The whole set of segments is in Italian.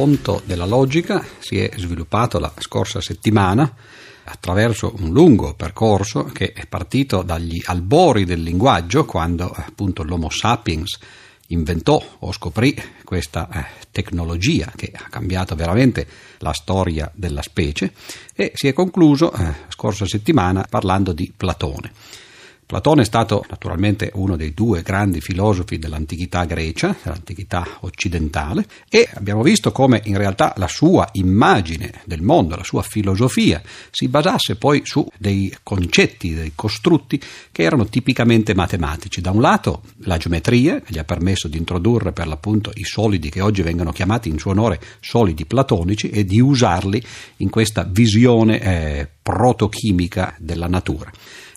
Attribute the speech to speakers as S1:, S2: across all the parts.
S1: racconto della logica si è sviluppato la scorsa settimana attraverso un lungo percorso che è partito dagli albori del linguaggio, quando appunto l'Homo sapiens inventò o scoprì questa eh, tecnologia che ha cambiato veramente la storia della specie e si è concluso eh, scorsa settimana parlando di Platone. Platone è stato naturalmente uno dei due grandi filosofi dell'antichità grecia, dell'antichità occidentale, e abbiamo visto come in realtà la sua immagine del mondo, la sua filosofia, si basasse poi su dei concetti, dei costrutti che erano tipicamente matematici. Da un lato la geometria, che gli ha permesso di introdurre per l'appunto i solidi che oggi vengono chiamati in suo onore solidi platonici e di usarli in questa visione eh, protochimica della natura.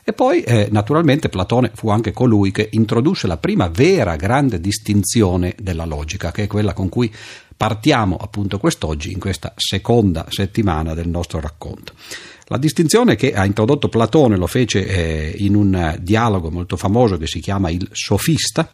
S1: E poi, eh, naturalmente, Platone fu anche colui che introdusse la prima vera grande distinzione della logica, che è quella con cui partiamo appunto quest'oggi in questa seconda settimana del nostro racconto. La distinzione che ha introdotto Platone lo fece eh, in un dialogo molto famoso che si chiama il Sofista,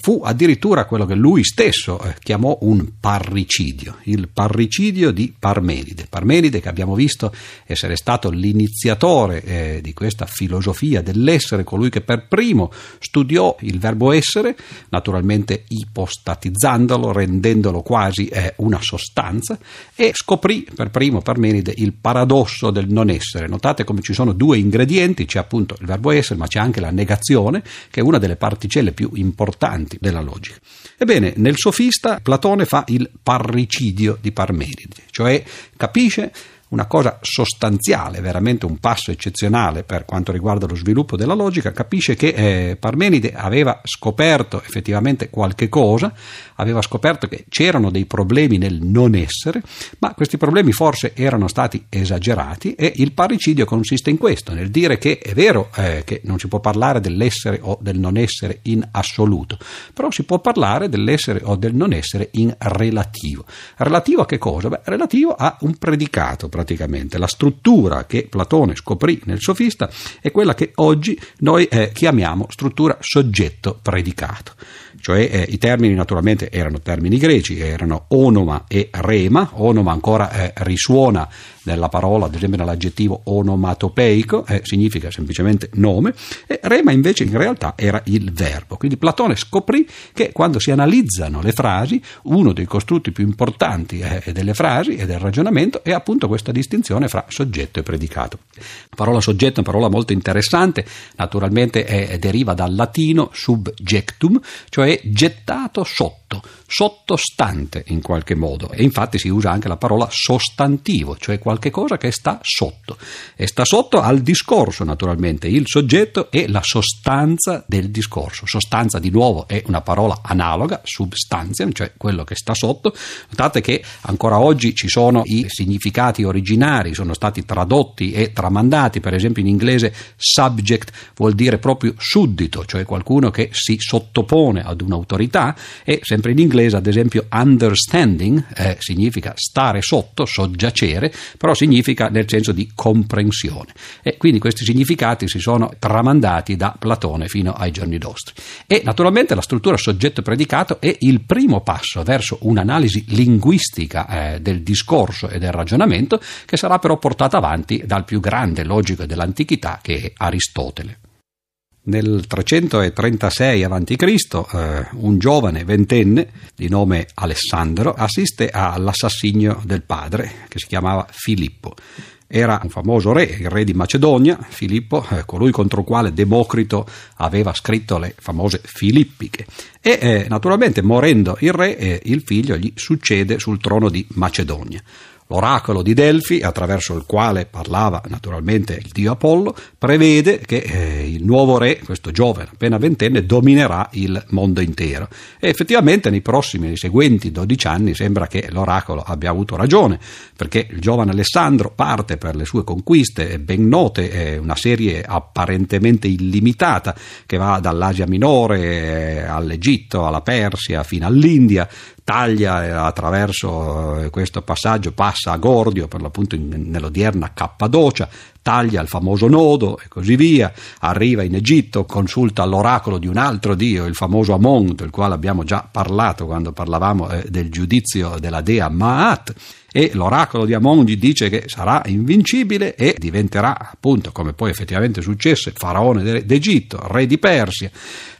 S1: fu addirittura quello che lui stesso eh, chiamò un parricidio, il parricidio di Parmenide. Parmenide che abbiamo visto essere stato l'iniziatore eh, di questa filosofia dell'essere, colui che per primo studiò il verbo essere, naturalmente ipostatizzandolo, rendendolo quasi eh, una sostanza, e scoprì per primo Parmenide il paradosso del non essere. Notate come ci sono due ingredienti, c'è appunto il verbo essere, ma c'è anche la negazione, che è una delle particelle più importanti importanti della logica. Ebbene, nel sofista Platone fa il parricidio di Parmenide, cioè capisce una cosa sostanziale, veramente un passo eccezionale per quanto riguarda lo sviluppo della logica, capisce che eh, Parmenide aveva scoperto effettivamente qualche cosa, aveva scoperto che c'erano dei problemi nel non essere, ma questi problemi forse erano stati esagerati e il parricidio consiste in questo, nel dire che è vero eh, che non si può parlare dell'essere o del non essere in assoluto, però si può parlare dell'essere o del non essere in relativo. Relativo a che cosa? Beh, relativo a un predicato praticamente. La struttura che Platone scoprì nel sofista è quella che oggi noi eh, chiamiamo struttura soggetto-predicato. Cioè eh, i termini naturalmente erano termini greci, erano onoma e rema, onoma ancora eh, risuona nella parola, ad esempio nell'aggettivo onomatopeico, eh, significa semplicemente nome, e rema invece in realtà era il verbo. Quindi Platone scoprì che quando si analizzano le frasi, uno dei costrutti più importanti eh, delle frasi e del ragionamento è appunto questa distinzione fra soggetto e predicato. La parola soggetto è una parola molto interessante, naturalmente è, deriva dal latino subjectum, cioè gettato sotto, sottostante in qualche modo, e infatti si usa anche la parola sostantivo, cioè qualche cosa che sta sotto. E sta sotto al discorso, naturalmente. Il soggetto è la sostanza del discorso. Sostanza, di nuovo, è una parola analoga, substantia, cioè quello che sta sotto. Notate che ancora oggi ci sono i significati originari, sono stati tradotti e tramandati, per esempio in inglese subject vuol dire proprio suddito, cioè qualcuno che si sottopone ad un'autorità e sempre in inglese, ad esempio, understanding eh, significa stare sotto, soggiacere, però significa nel senso di comprensione. E quindi questi significati si sono tramandati da Platone fino ai giorni nostri. E naturalmente la struttura soggetto-predicato è il primo passo verso un'analisi linguistica eh, del discorso e del ragionamento che sarà però portata avanti dal più grande logico dell'antichità che è Aristotele. Nel 336 a.C., eh, un giovane ventenne di nome Alessandro assiste all'assassinio del padre, che si chiamava Filippo. Era un famoso re, il re di Macedonia, Filippo, eh, colui contro il quale Democrito aveva scritto le famose Filippiche. E eh, naturalmente, morendo il re, eh, il figlio gli succede sul trono di Macedonia. L'oracolo di Delfi, attraverso il quale parlava naturalmente il dio Apollo, prevede che eh, il nuovo re, questo giovane appena ventenne, dominerà il mondo intero. E effettivamente nei prossimi, nei seguenti 12 anni sembra che l'oracolo abbia avuto ragione, perché il giovane Alessandro parte per le sue conquiste ben note, è una serie apparentemente illimitata che va dall'Asia minore eh, all'Egitto, alla Persia, fino all'India, taglia eh, attraverso eh, questo passaggio, passa a Gordio, per l'appunto in, nell'odierna Cappadocia, taglia il famoso nodo e così via, arriva in Egitto, consulta l'oracolo di un altro dio, il famoso Amon, del quale abbiamo già parlato quando parlavamo eh, del giudizio della dea Maat e l'oracolo di Amon gli dice che sarà invincibile e diventerà appunto come poi effettivamente successe faraone d'Egitto, re di Persia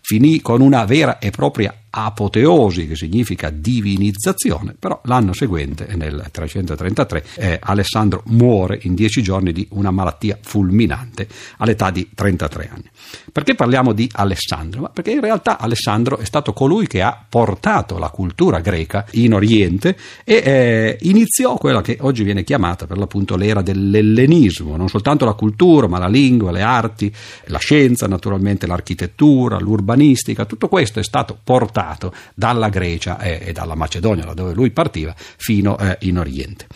S1: finì con una vera e propria apoteosi, che significa divinizzazione, però l'anno seguente, nel 333, eh, Alessandro muore in dieci giorni di una malattia fulminante all'età di 33 anni. Perché parliamo di Alessandro? Perché in realtà Alessandro è stato colui che ha portato la cultura greca in Oriente e eh, iniziò quella che oggi viene chiamata per l'appunto l'era dell'ellenismo, non soltanto la cultura, ma la lingua, le arti, la scienza, naturalmente l'architettura, l'urbanistica, tutto questo è stato portato portato dalla Grecia e, e dalla Macedonia, da dove lui partiva, fino eh, in Oriente.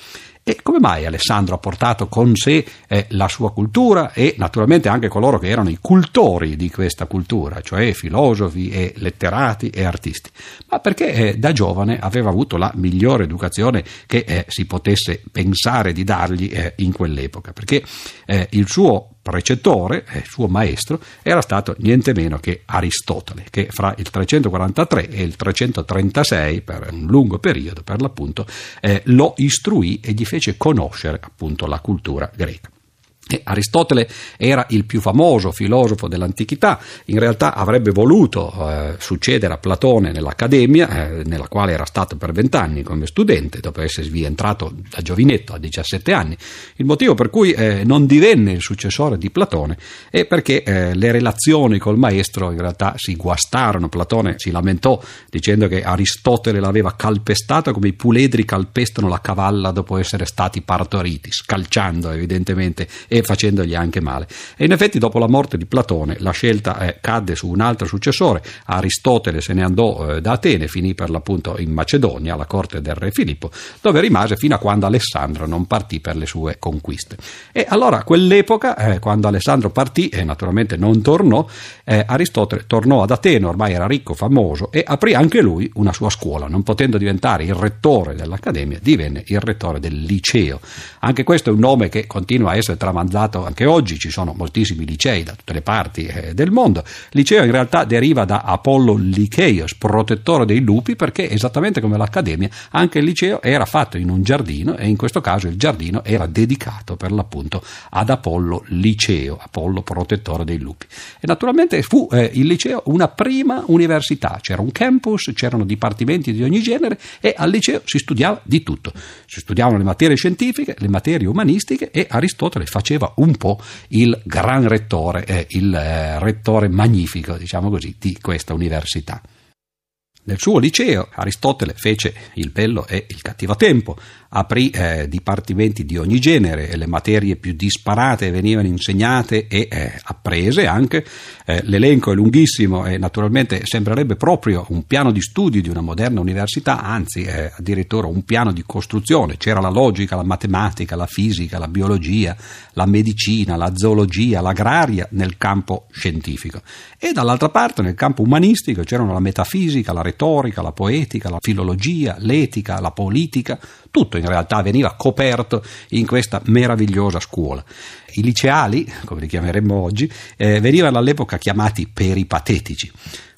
S1: E come mai Alessandro ha portato con sé eh, la sua cultura e naturalmente anche coloro che erano i cultori di questa cultura, cioè filosofi e letterati e artisti? Ma perché eh, da giovane aveva avuto la migliore educazione che eh, si potesse pensare di dargli eh, in quell'epoca, perché eh, il suo precettore, eh, suo maestro, era stato niente meno che Aristotele, che fra il 343 e il 336, per un lungo periodo per l'appunto, eh, lo istruì e gli fece conoscere appunto la cultura greca. E Aristotele era il più famoso filosofo dell'antichità, in realtà avrebbe voluto eh, succedere a Platone nell'Accademia, eh, nella quale era stato per vent'anni come studente, dopo essere entrato da giovinetto a 17 anni. Il motivo per cui eh, non divenne il successore di Platone è perché eh, le relazioni col maestro in realtà si guastarono. Platone si lamentò dicendo che Aristotele l'aveva calpestata come i puledri calpestano la cavalla dopo essere stati partoriti, scalciando evidentemente e facendogli anche male. E in effetti dopo la morte di Platone la scelta eh, cadde su un altro successore, Aristotele se ne andò eh, da Atene, finì per l'appunto in Macedonia, alla corte del re Filippo, dove rimase fino a quando Alessandro non partì per le sue conquiste. E allora quell'epoca, eh, quando Alessandro partì e naturalmente non tornò, eh, Aristotele tornò ad Atene, ormai era ricco, famoso, e aprì anche lui una sua scuola, non potendo diventare il rettore dell'Accademia, divenne il rettore del liceo. Anche questo è un nome che continua a essere tramandato tramandato anche oggi, ci sono moltissimi licei da tutte le parti eh, del mondo. Liceo in realtà deriva da Apollo Lyceios, protettore dei lupi, perché esattamente come l'Accademia, anche il liceo era fatto in un giardino e in questo caso il giardino era dedicato per l'appunto ad Apollo Liceo, Apollo protettore dei lupi. E naturalmente fu eh, il liceo una prima università, c'era un campus, c'erano dipartimenti di ogni genere e al liceo si studiava di tutto. Si studiavano le materie scientifiche, le materie umanistiche e Aristotele faceva faceva un po' il gran rettore, eh, il eh, rettore magnifico, diciamo così, di questa università. Nel suo liceo Aristotele fece il bello e il cattivo tempo, aprì eh, dipartimenti di ogni genere e le materie più disparate venivano insegnate e eh, apprese anche. Eh, l'elenco è lunghissimo e naturalmente sembrerebbe proprio un piano di studi di una moderna università, anzi è addirittura un piano di costruzione. C'era la logica, la matematica, la fisica, la biologia, la medicina, la zoologia, l'agraria nel campo scientifico. E dall'altra parte nel campo umanistico c'erano la metafisica, la retorica, la poetica, la filologia, l'etica, la politica, tutto in realtà veniva coperto in questa meravigliosa scuola. I liceali, come li chiameremmo oggi, eh, venivano all'epoca chiamati peripatetici.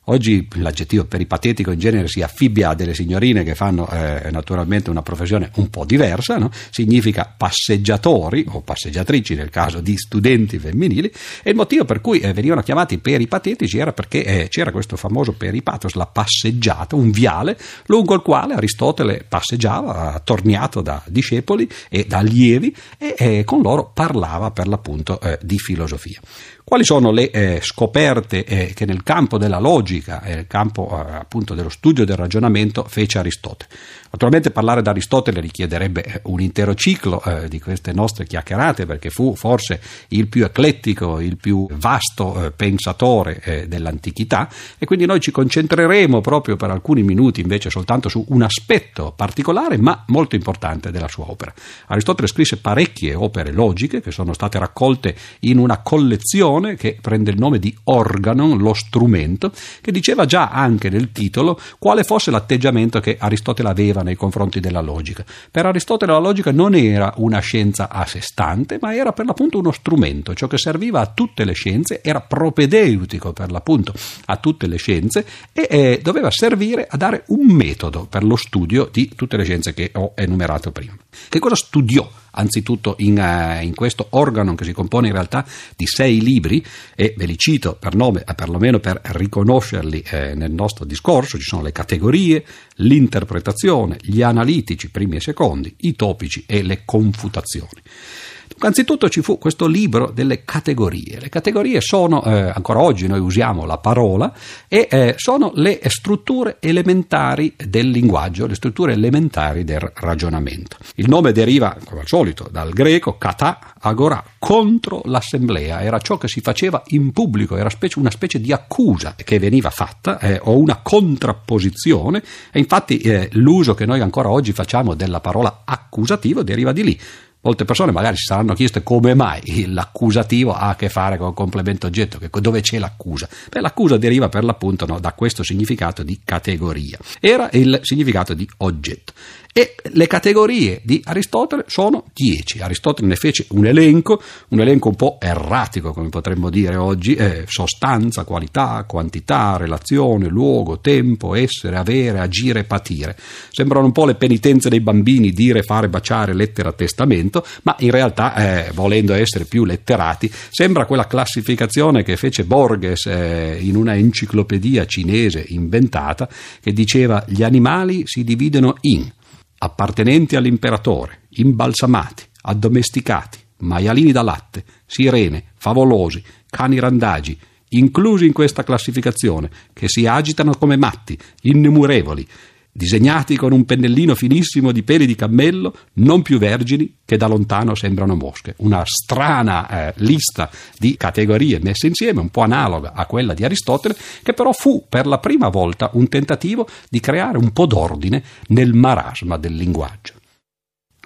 S1: Oggi l'aggettivo peripatetico in genere si affibbia a delle signorine che fanno eh, naturalmente una professione un po' diversa, no? significa passeggiatori o passeggiatrici nel caso di studenti femminili e il motivo per cui eh, venivano chiamati peripatetici era perché eh, c'era questo famoso peripatos, la passeggiata, un viale lungo il quale Aristotele passeggiava attorniato da discepoli e da allievi e eh, con loro parlava per l'appunto eh, di filosofia. Quali sono le eh, scoperte eh, che nel campo della logica nel campo eh, appunto dello studio del ragionamento fece Aristotele? Naturalmente parlare di Aristotele richiederebbe eh, un intero ciclo eh, di queste nostre chiacchierate perché fu forse il più eclettico, il più vasto eh, pensatore eh, dell'antichità e quindi noi ci concentreremo proprio per alcuni minuti invece soltanto su un aspetto particolare ma molto importante della sua opera. Aristotele scrisse parecchie opere logiche che sono state raccolte in una collezione che prende il nome di organon, lo strumento, che diceva già anche nel titolo quale fosse l'atteggiamento che Aristotele aveva nei confronti della logica. Per Aristotele la logica non era una scienza a sé stante, ma era per l'appunto uno strumento, ciò che serviva a tutte le scienze, era propedeutico per l'appunto a tutte le scienze e eh, doveva servire a dare un metodo per lo studio di tutte le scienze che ho enumerato prima. Che cosa studiò? Anzitutto in, uh, in, questo organo che si compone in realtà di sei libri e ve li cito per nome, eh, perlomeno per riconoscerli eh, nel nostro discorso, ci sono le categorie, l'interpretazione, gli analitici primi e secondi, i topici e le confutazioni. Anzitutto ci fu questo libro delle categorie. Le categorie sono, eh, ancora oggi noi usiamo la parola, e eh, sono le strutture elementari del linguaggio, le strutture elementari del ragionamento. Il nome deriva, come al solito, dal greco kata agora, contro l'assemblea. Era ciò che si faceva in pubblico, era specie, una specie di accusa che veniva fatta, eh, o una contrapposizione, e infatti eh, l'uso che noi ancora oggi facciamo della parola accusativo deriva di lì Molte persone magari si saranno chieste come mai l'accusativo ha a che fare con il complemento oggetto, dove c'è l'accusa. Beh, l'accusa deriva per l'appunto no, da questo significato di categoria. Era il significato di oggetto. E le categorie di Aristotele sono dieci. Aristotele ne fece un elenco, un elenco un po' erratico, come potremmo dire oggi, eh, sostanza, qualità, quantità, relazione, luogo, tempo, essere, avere, agire, patire. Sembrano un po' le penitenze dei bambini, dire, fare, baciare, lettera, testamento, ma in realtà, eh, volendo essere più letterati, sembra quella classificazione che fece Borges eh, in una enciclopedia cinese inventata, che diceva gli animali si dividono in appartenenti all'imperatore, imbalsamati, addomesticati, maialini da latte, sirene, favolosi, cani randagi, inclusi in questa classificazione, che si agitano come matti, innumerevoli, disegnati con un pennellino finissimo di peli di cammello, non più vergini, che da lontano sembrano mosche. Una strana eh, lista di categorie messe insieme, un po' analoga a quella di Aristotele, che però fu per la prima volta un tentativo di creare un po' d'ordine nel marasma del linguaggio.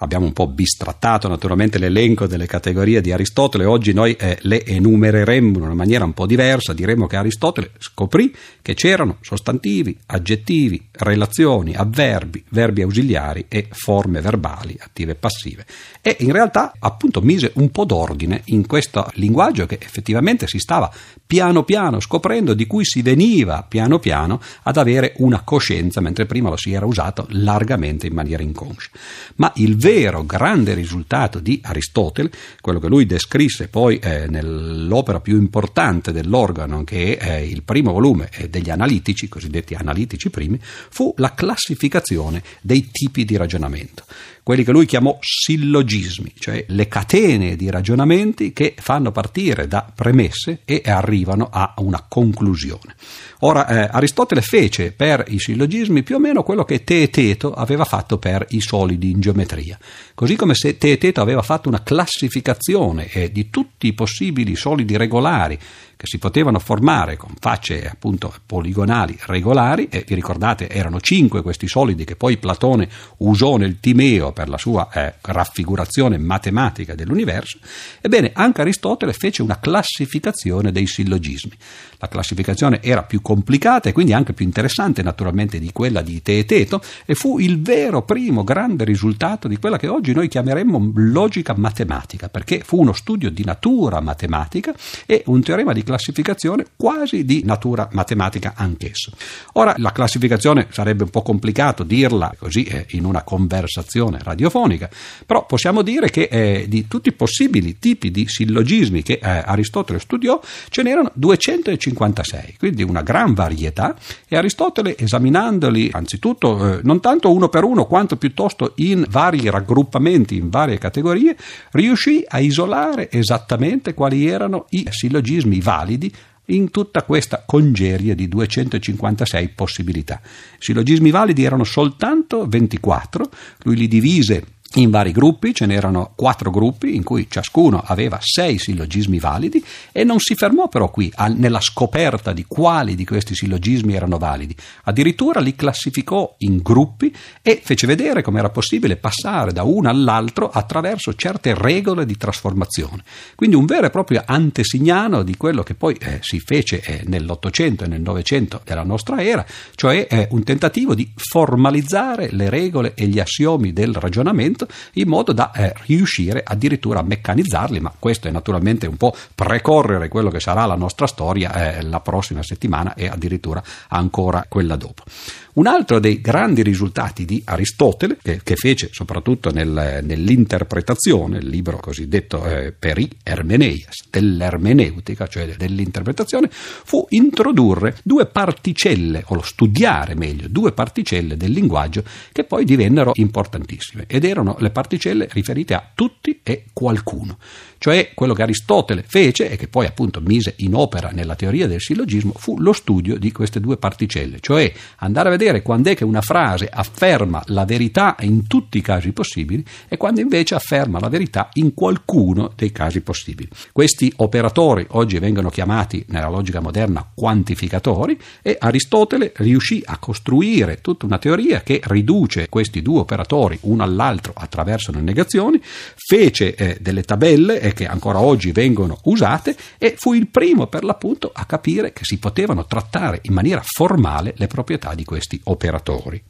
S1: Abbiamo un po' bistrattato naturalmente l'elenco delle categorie di Aristotele, oggi noi eh, le enumereremmo in una maniera un po' diversa, diremmo che Aristotele scoprì che c'erano sostantivi, aggettivi, relazioni, avverbi, verbi ausiliari e forme verbali, attive e passive. E in realtà appunto mise un po' d'ordine in questo linguaggio che effettivamente si stava piano piano scoprendo, di cui si veniva piano piano ad avere una coscienza, mentre prima lo si era usato largamente in maniera inconscia. Ma il vero vero grande risultato di Aristotele, quello che lui descrisse poi eh, nell'opera più importante dell'organo, che è eh, il primo volume eh, degli analitici, cosiddetti analitici primi, fu la classificazione dei tipi di ragionamento quelli che lui chiamò sillogismi, cioè le catene di ragionamenti che fanno partire da premesse e arrivano a una conclusione. Ora, eh, Aristotele fece per i sillogismi più o meno quello che Teeteto aveva fatto per i solidi in geometria. Così come se Teeteto aveva fatto una classificazione eh, di tutti i possibili solidi regolari che si potevano formare con facce appunto poligonali regolari, e vi ricordate erano cinque questi solidi che poi Platone usò nel Timeo per la sua eh, raffigurazione matematica dell'universo, ebbene anche Aristotele fece una classificazione dei sillogismi. La classificazione era più complicata e quindi anche più interessante naturalmente di quella di Teeteto e fu il vero primo grande risultato di quella che oggi noi chiameremmo logica matematica, perché fu uno studio di natura matematica e un teorema di classificazione quasi di natura matematica anch'esso. Ora la classificazione sarebbe un po' complicato dirla così eh, in una conversazione radiofonica, però possiamo dire che eh, di tutti i possibili tipi di sillogismi che eh, Aristotele studiò ce n'erano 256, quindi una gran varietà e Aristotele esaminandoli anzitutto eh, non tanto uno per uno quanto piuttosto in vari raggruppamenti, in varie categorie, riuscì a isolare esattamente quali erano i sillogismi vari validi in tutta questa congerie di 256 possibilità. Sillogismi validi erano soltanto 24, lui li divise in vari gruppi, ce n'erano quattro gruppi in cui ciascuno aveva sei sillogismi validi e non si fermò però qui al, nella scoperta di quali di questi sillogismi erano validi, addirittura li classificò in gruppi e fece vedere come era possibile passare da uno all'altro attraverso certe regole di trasformazione. Quindi un vero e proprio antesignano di quello che poi eh, si fece eh, nell'Ottocento e nel Novecento della nostra era, cioè eh, un tentativo di formalizzare le regole e gli assiomi del ragionamento Internet in modo da eh, riuscire addirittura a meccanizzarli, ma questo è naturalmente un po' precorrere quello che sarà la nostra storia eh, la prossima settimana e addirittura ancora quella dopo. Un altro dei grandi risultati di Aristotele, che, che fece soprattutto nel, nell'interpretazione, il libro cosiddetto eh, Peri Ermeneias, dell'ermeneutica, cioè dell'interpretazione, fu introdurre due particelle, o studiare meglio, due particelle del linguaggio che poi divennero importantissime ed erano le particelle riferite a tutti e qualcuno. Cioè quello che Aristotele fece e che poi appunto mise in opera nella teoria del sillogismo fu lo studio di queste due particelle, cioè andare a vedere quando è che una frase afferma la verità in tutti i casi possibili e quando invece afferma la verità in qualcuno dei casi possibili. Questi operatori oggi vengono chiamati nella logica moderna quantificatori e Aristotele riuscì a costruire tutta una teoria che riduce questi due operatori uno all'altro attraverso le negazioni, fece eh, delle tabelle che ancora oggi vengono usate e fu il primo per l'appunto a capire che si potevano trattare in maniera formale le proprietà di questi operatori.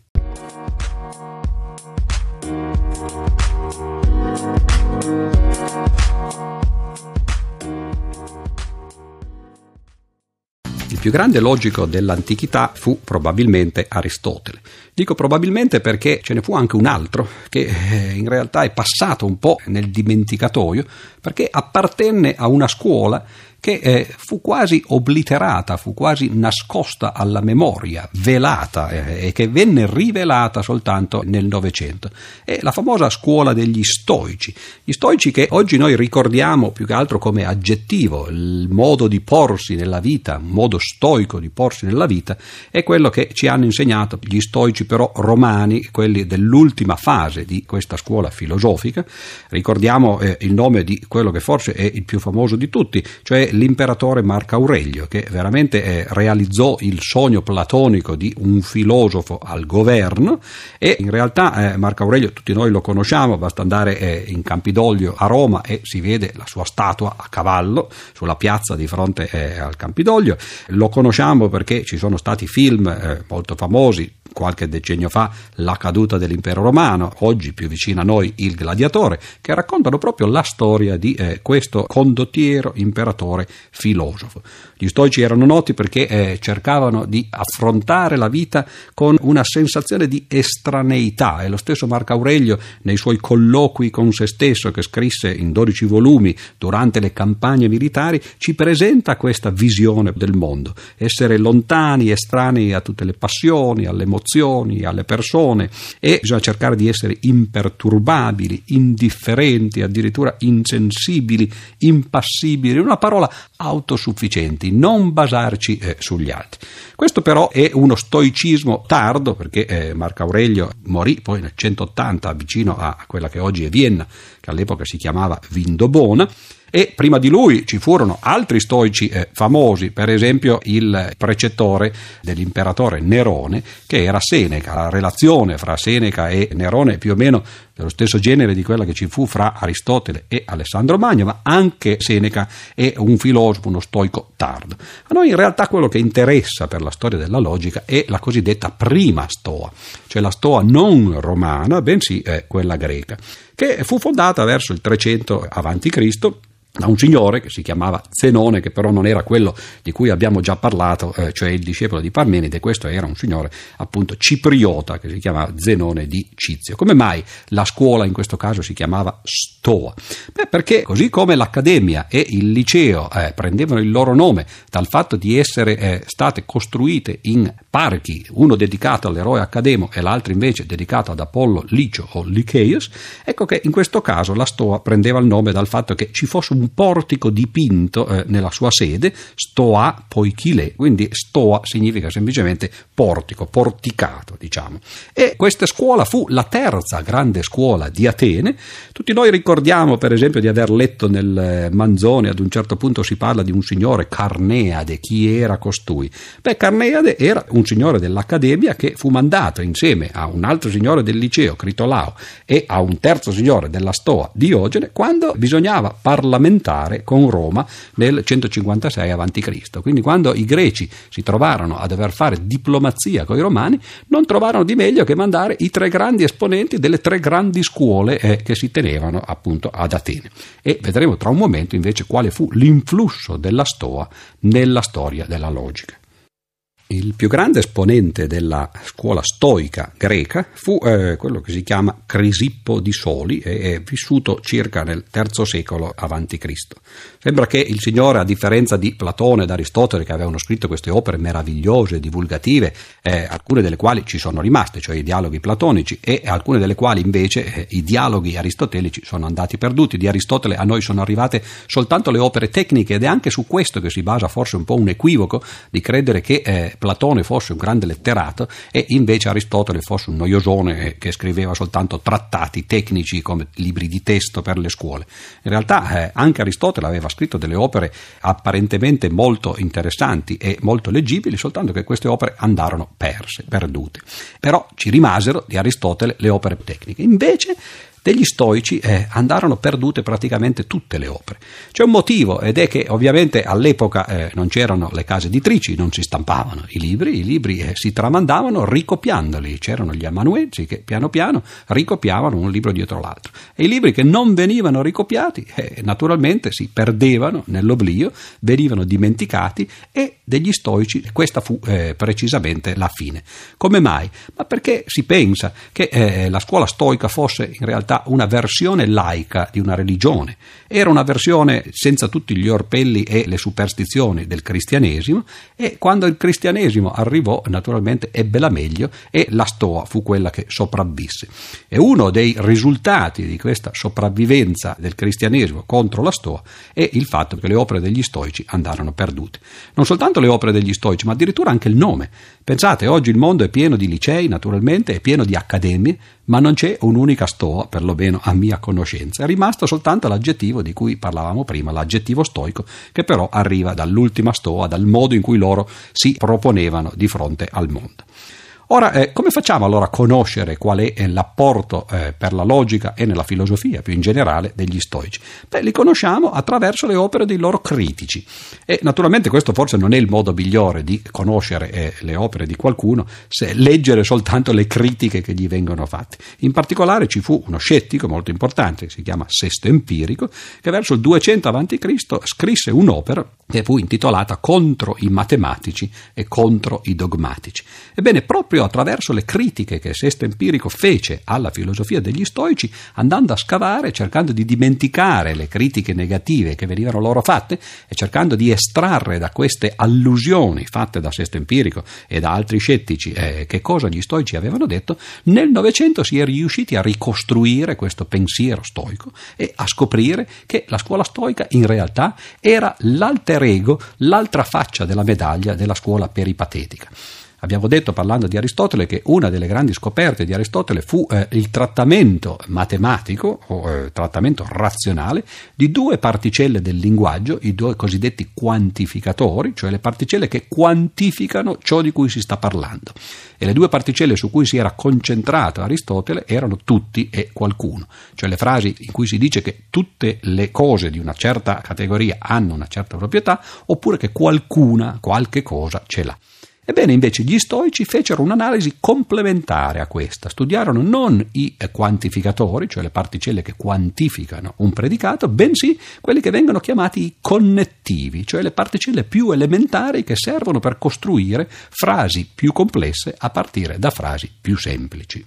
S1: Più grande logico dell'antichità fu probabilmente Aristotele. Dico probabilmente perché ce ne fu anche un altro che eh, in realtà è passato un po' nel dimenticatoio perché appartenne a una scuola che eh, fu quasi obliterata, fu quasi nascosta alla memoria, velata eh, e che venne rivelata soltanto nel Novecento. È la famosa scuola degli stoici. Gli stoici che oggi noi ricordiamo più che altro come aggettivo, il modo di porsi nella vita, modo stoico di porsi nella vita, è quello che ci hanno insegnato gli stoici però romani, quelli dell'ultima fase di questa scuola filosofica. Ricordiamo eh, il nome di quello che forse è il più famoso di tutti, cioè l'imperatore Marco Aurelio, che veramente eh, realizzò il sogno platonico di un filosofo al governo e in realtà eh, Marco Aurelio tutti noi lo conosciamo, basta andare eh, in Campidoglio a Roma e si vede la sua statua a cavallo sulla piazza di fronte eh, al Campidoglio, lo conosciamo perché ci sono stati film eh, molto famosi qualche decennio fa la caduta dell'impero romano, oggi più vicino a noi il gladiatore, che raccontano proprio la storia di eh, questo condottiero, imperatore, filosofo. Gli stoici erano noti perché eh, cercavano di affrontare la vita con una sensazione di estraneità e lo stesso Marco Aurelio nei suoi colloqui con se stesso che scrisse in 12 volumi durante le campagne militari ci presenta questa visione del mondo, essere lontani, estranei a tutte le passioni, alle emozioni, emozioni, alle persone e bisogna cercare di essere imperturbabili, indifferenti, addirittura insensibili, impassibili, in una parola autosufficienti, non basarci eh, sugli altri. Questo però è uno stoicismo tardo perché eh, Marco Aurelio morì poi nel 180 vicino a quella che oggi è Vienna, che all'epoca si chiamava Vindobona e prima di lui ci furono altri stoici eh, famosi, per esempio il precettore dell'imperatore Nerone che era Seneca, la relazione fra Seneca e Nerone è più o meno dello stesso genere di quella che ci fu fra Aristotele e Alessandro Magno, ma anche Seneca è un filosofo, uno stoico tardo. A noi in realtà quello che interessa per la storia della logica è la cosiddetta prima stoa, cioè la stoa non romana, bensì eh, quella greca, che fu fondata verso il 300 a.C da un signore che si chiamava Zenone, che però non era quello di cui abbiamo già parlato, eh, cioè il discepolo di Parmenide, questo era un signore appunto cipriota che si chiamava Zenone di Cizio. Come mai la scuola in questo caso si chiamava Stoa? Beh, perché così come l'Accademia e il liceo eh, prendevano il loro nome dal fatto di essere eh, state costruite in parchi, uno dedicato all'eroe Accademo e l'altro invece dedicato ad Apollo Licio o Lycaeus, ecco che in questo caso la Stoa prendeva il nome dal fatto che ci fosse un un portico dipinto eh, nella sua sede, stoa poichile, quindi stoa significa semplicemente portico, porticato, diciamo. E questa scuola fu la terza grande scuola di Atene. Tutti noi ricordiamo, per esempio, di aver letto nel eh, Manzone, ad un certo punto si parla di un signore Carneade, chi era costui? Beh, Carneade era un signore dell'Accademia che fu mandato insieme a un altro signore del liceo, Critolao, e a un terzo signore della Stoa, Diogene, quando bisognava parlamentare con Roma nel 156 a.C. Quindi quando i greci si trovarono a dover fare diplomazia con i romani, non trovarono di meglio che mandare i tre grandi esponenti delle tre grandi scuole eh, che si tenevano appunto ad Atene. E vedremo tra un momento invece quale fu l'influsso della Stoa nella storia della logica. Il più grande esponente della scuola stoica greca fu eh, quello che si chiama Crisippo di Soli, e è vissuto circa nel III secolo a.C. Sembra che il Signore, a differenza di Platone ed Aristotele, che avevano scritto queste opere meravigliose, divulgative, eh, alcune delle quali ci sono rimaste, cioè i dialoghi platonici, e alcune delle quali invece eh, i dialoghi aristotelici sono andati perduti. Di Aristotele a noi sono arrivate soltanto le opere tecniche ed è anche su questo che si basa forse un po' un equivoco di credere che eh, Platone fosse un grande letterato e invece Aristotele fosse un noiosone che scriveva soltanto trattati tecnici come libri di testo per le scuole. In realtà eh, anche Aristotele aveva scritto delle opere apparentemente molto interessanti e molto leggibili, soltanto che queste opere andarono perse, perdute. Però ci rimasero di Aristotele le opere tecniche. Invece degli stoici eh, andarono perdute praticamente tutte le opere. C'è un motivo ed è che ovviamente all'epoca eh, non c'erano le case editrici, non si stampavano i libri, i libri eh, si tramandavano ricopiandoli, c'erano gli amanuensi che piano piano ricopiavano un libro dietro l'altro e i libri che non venivano ricopiati eh, naturalmente si perdevano nell'oblio, venivano dimenticati e degli stoici questa fu eh, precisamente la fine. Come mai? Ma perché si pensa che eh, la scuola stoica fosse in realtà realtà una versione laica di una religione, era una versione senza tutti gli orpelli e le superstizioni del cristianesimo e quando il cristianesimo arrivò naturalmente ebbe la meglio e la Stoa fu quella che sopravvisse. E uno dei risultati di questa sopravvivenza del cristianesimo contro la Stoa è il fatto che le opere degli stoici andarono perdute. Non soltanto le opere degli stoici, ma addirittura anche il nome. Pensate, oggi il mondo è pieno di licei, naturalmente, è pieno di accademie, ma non c'è un'unica stoa, perlomeno a mia conoscenza. È rimasto soltanto l'aggettivo di cui parlavamo prima, l'aggettivo stoico, che però arriva dall'ultima stoa, dal modo in cui loro si proponevano di fronte al mondo. Ora, eh, come facciamo allora a conoscere qual è eh, l'apporto eh, per la logica e nella filosofia più in generale degli stoici? Beh, li conosciamo attraverso le opere dei loro critici e naturalmente questo forse non è il modo migliore di conoscere eh, le opere di qualcuno se leggere soltanto le critiche che gli vengono fatte. In particolare ci fu uno scettico molto importante che si chiama Sesto Empirico che verso il 200 a.C. scrisse un'opera che fu intitolata Contro i matematici e contro i dogmatici. Ebbene, proprio proprio attraverso le critiche che Sesto Empirico fece alla filosofia degli stoici, andando a scavare, cercando di dimenticare le critiche negative che venivano loro fatte e cercando di estrarre da queste allusioni fatte da Sesto Empirico e da altri scettici eh, che cosa gli stoici avevano detto, nel Novecento si è riusciti a ricostruire questo pensiero stoico e a scoprire che la scuola stoica in realtà era l'alter ego, l'altra faccia della medaglia della scuola peripatetica. Abbiamo detto parlando di Aristotele che una delle grandi scoperte di Aristotele fu eh, il trattamento matematico o eh, trattamento razionale di due particelle del linguaggio, i due cosiddetti quantificatori, cioè le particelle che quantificano ciò di cui si sta parlando. E le due particelle su cui si era concentrato Aristotele erano tutti e qualcuno, cioè le frasi in cui si dice che tutte le cose di una certa categoria hanno una certa proprietà oppure che qualcuna, qualche cosa ce l'ha. Ebbene, invece, gli stoici fecero un'analisi complementare a questa, studiarono non i quantificatori, cioè le particelle che quantificano un predicato, bensì quelli che vengono chiamati i connettivi, cioè le particelle più elementari che servono per costruire frasi più complesse a partire da frasi più semplici.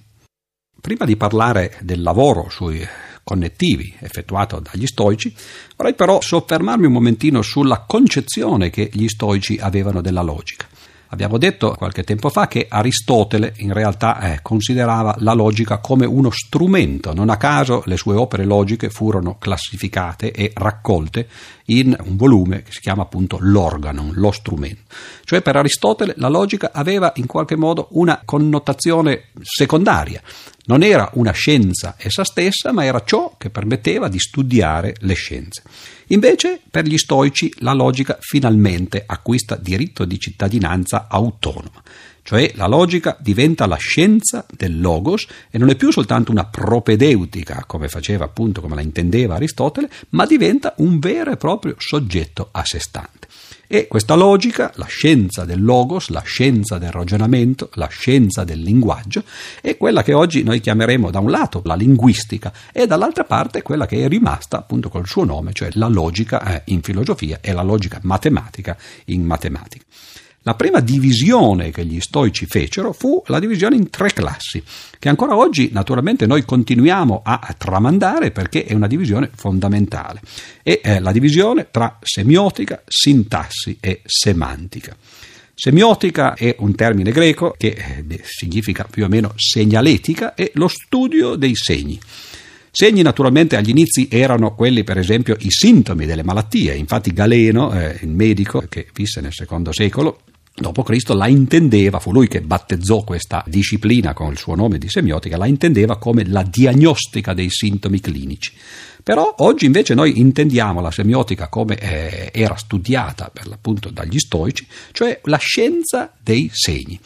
S1: Prima di parlare del lavoro sui connettivi effettuato dagli stoici, vorrei però soffermarmi un momentino sulla concezione che gli stoici avevano della logica. Abbiamo detto qualche tempo fa che Aristotele in realtà eh, considerava la logica come uno strumento, non a caso le sue opere logiche furono classificate e raccolte in un volume che si chiama appunto l'organon, lo strumento. Cioè per Aristotele la logica aveva in qualche modo una connotazione secondaria, non era una scienza essa stessa, ma era ciò che permetteva di studiare le scienze. Invece, per gli stoici, la logica finalmente acquista diritto di cittadinanza autonoma, cioè la logica diventa la scienza del logos e non è più soltanto una propedeutica, come faceva appunto, come la intendeva Aristotele, ma diventa un vero e proprio soggetto a sé stante. E questa logica, la scienza del logos, la scienza del ragionamento, la scienza del linguaggio, è quella che oggi noi chiameremo da un lato la linguistica e dall'altra parte quella che è rimasta appunto col suo nome, cioè la logica eh, in filosofia e la logica matematica in matematica. La prima divisione che gli stoici fecero fu la divisione in tre classi, che ancora oggi naturalmente noi continuiamo a tramandare perché è una divisione fondamentale. È eh, la divisione tra semiotica, sintassi e semantica. Semiotica è un termine greco che eh, significa più o meno segnaletica e lo studio dei segni. Segni naturalmente agli inizi erano quelli per esempio i sintomi delle malattie, infatti Galeno, eh, il medico che visse nel secondo secolo, dopo Cristo la intendeva, fu lui che battezzò questa disciplina con il suo nome di semiotica, la intendeva come la diagnostica dei sintomi clinici. Però oggi invece noi intendiamo la semiotica come eh, era studiata per l'appunto dagli stoici, cioè la scienza dei segni.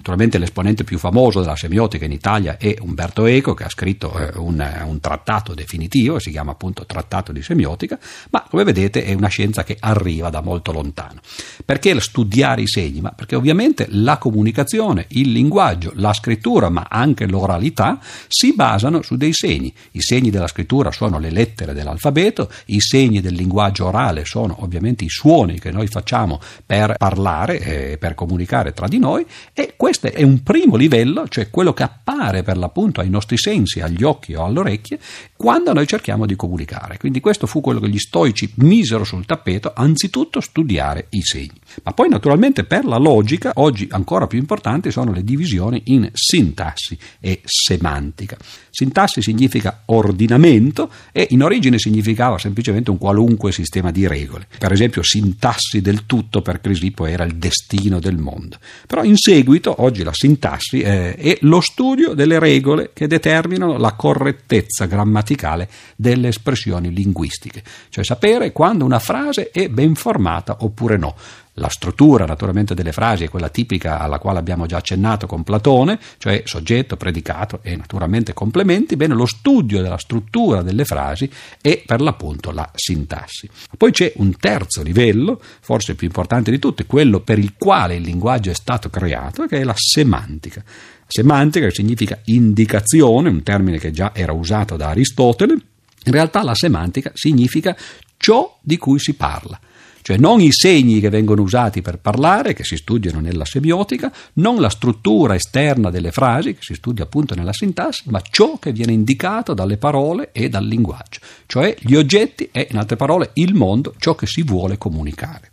S1: Naturalmente l'esponente più famoso della semiotica in Italia è Umberto Eco, che ha scritto eh, un, un, trattato definitivo, si chiama appunto Trattato di semiotica, ma come vedete è una scienza che arriva da molto lontano. Perché studiare i segni? Ma perché ovviamente la comunicazione, il linguaggio, la scrittura, ma anche l'oralità si basano su dei segni. I segni della scrittura sono le lettere dell'alfabeto, i segni del linguaggio orale sono ovviamente i suoni che noi facciamo per parlare e per comunicare tra di noi e questo è un primo livello, cioè quello che appare per l'appunto ai nostri sensi, agli occhi o alle orecchie, quando noi cerchiamo di comunicare. Quindi questo fu quello che gli stoici misero sul tappeto, anzitutto studiare i segni. Ma poi naturalmente per la logica, oggi ancora più importanti sono le divisioni in sintassi e semantica. Sintassi significa ordinamento e in origine significava semplicemente un qualunque sistema di regole. Per esempio sintassi del tutto per Crisipo era il destino del mondo. Però in seguito oggi la sintassi eh, è lo studio delle regole che determinano la correttezza grammaticale delle espressioni linguistiche, cioè sapere quando una frase è ben formata oppure no. La struttura naturalmente delle frasi è quella tipica alla quale abbiamo già accennato con Platone, cioè soggetto, predicato e naturalmente complementi. Bene, lo studio della struttura delle frasi è per l'appunto la sintassi. Poi c'è un terzo livello, forse più importante di tutti, quello per il quale il linguaggio è stato creato, che è la semantica. Semantica significa indicazione, un termine che già era usato da Aristotele. In realtà la semantica significa ciò di cui si parla cioè non i segni che vengono usati per parlare, che si studiano nella semiotica, non la struttura esterna delle frasi, che si studia appunto nella sintassi, ma ciò che viene indicato dalle parole e dal linguaggio, cioè gli oggetti e, in altre parole, il mondo, ciò che si vuole comunicare.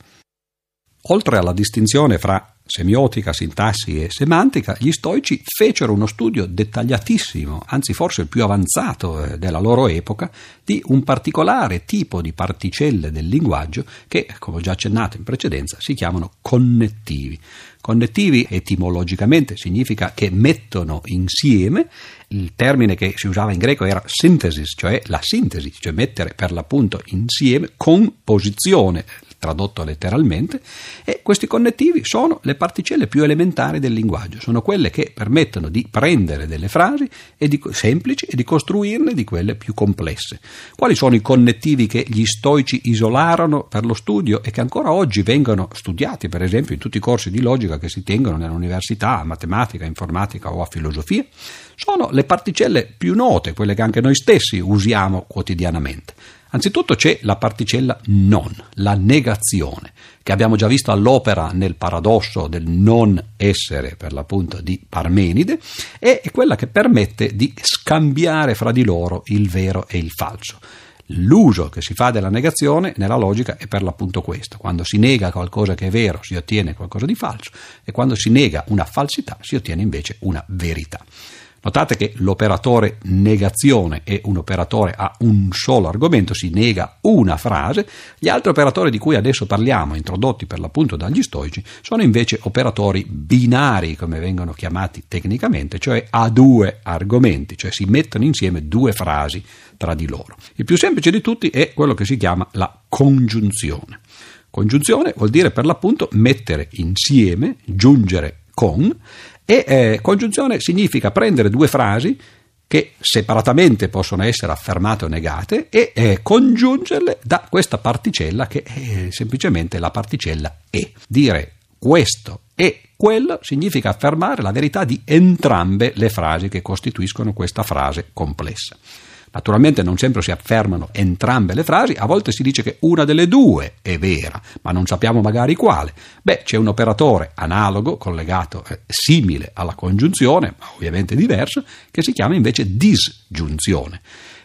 S1: Oltre alla distinzione fra semiotica, sintassi e semantica, gli stoici fecero uno studio dettagliatissimo, anzi forse il più avanzato eh, della loro epoca, di un particolare tipo di particelle del linguaggio che, come ho già accennato in precedenza, si chiamano connettivi. Connettivi etimologicamente significa che mettono insieme, il termine che si usava in greco era synthesis, cioè la sintesi, cioè mettere per l'appunto insieme con posizione tradotto letteralmente, e questi connettivi sono le particelle più elementari del linguaggio, sono quelle che permettono di prendere delle frasi di, semplici e di costruirne di quelle più complesse. Quali sono i connettivi che gli stoici isolarono per lo studio e che ancora oggi vengono studiati, per esempio, in tutti i corsi di logica che si tengono nell'università, a matematica, informatica o a filosofia? Sono le particelle più note, quelle che anche noi stessi usiamo quotidianamente. Anzitutto c'è la particella non, la negazione, che abbiamo già visto all'opera nel paradosso del non essere, per l'appunto di Parmenide, e è quella che permette di scambiare fra di loro il vero e il falso. L'uso che si fa della negazione nella logica è per l'appunto questo. Quando si nega qualcosa che è vero si ottiene qualcosa di falso e quando si nega una falsità si ottiene invece una verità. Notate che l'operatore negazione è un operatore a un solo argomento, si nega una frase, gli altri operatori di cui adesso parliamo, introdotti per l'appunto dagli stoici, sono invece operatori binari, come vengono chiamati tecnicamente, cioè a due argomenti, cioè si mettono insieme due frasi tra di loro. Il più semplice di tutti è quello che si chiama la congiunzione. Congiunzione vuol dire per l'appunto mettere insieme, giungere con e eh, congiunzione significa prendere due frasi che separatamente possono essere affermate o negate e eh, congiungerle da questa particella che è semplicemente la particella e. Dire questo e quello significa affermare la verità di entrambe le frasi che costituiscono questa frase complessa. Naturalmente non sempre si affermano entrambe le frasi, a volte si dice che una delle due è vera, ma non sappiamo magari quale. Beh, c'è un operatore analogo, collegato, eh, simile alla congiunzione, ma ovviamente diverso, che si chiama invece disgiunzione.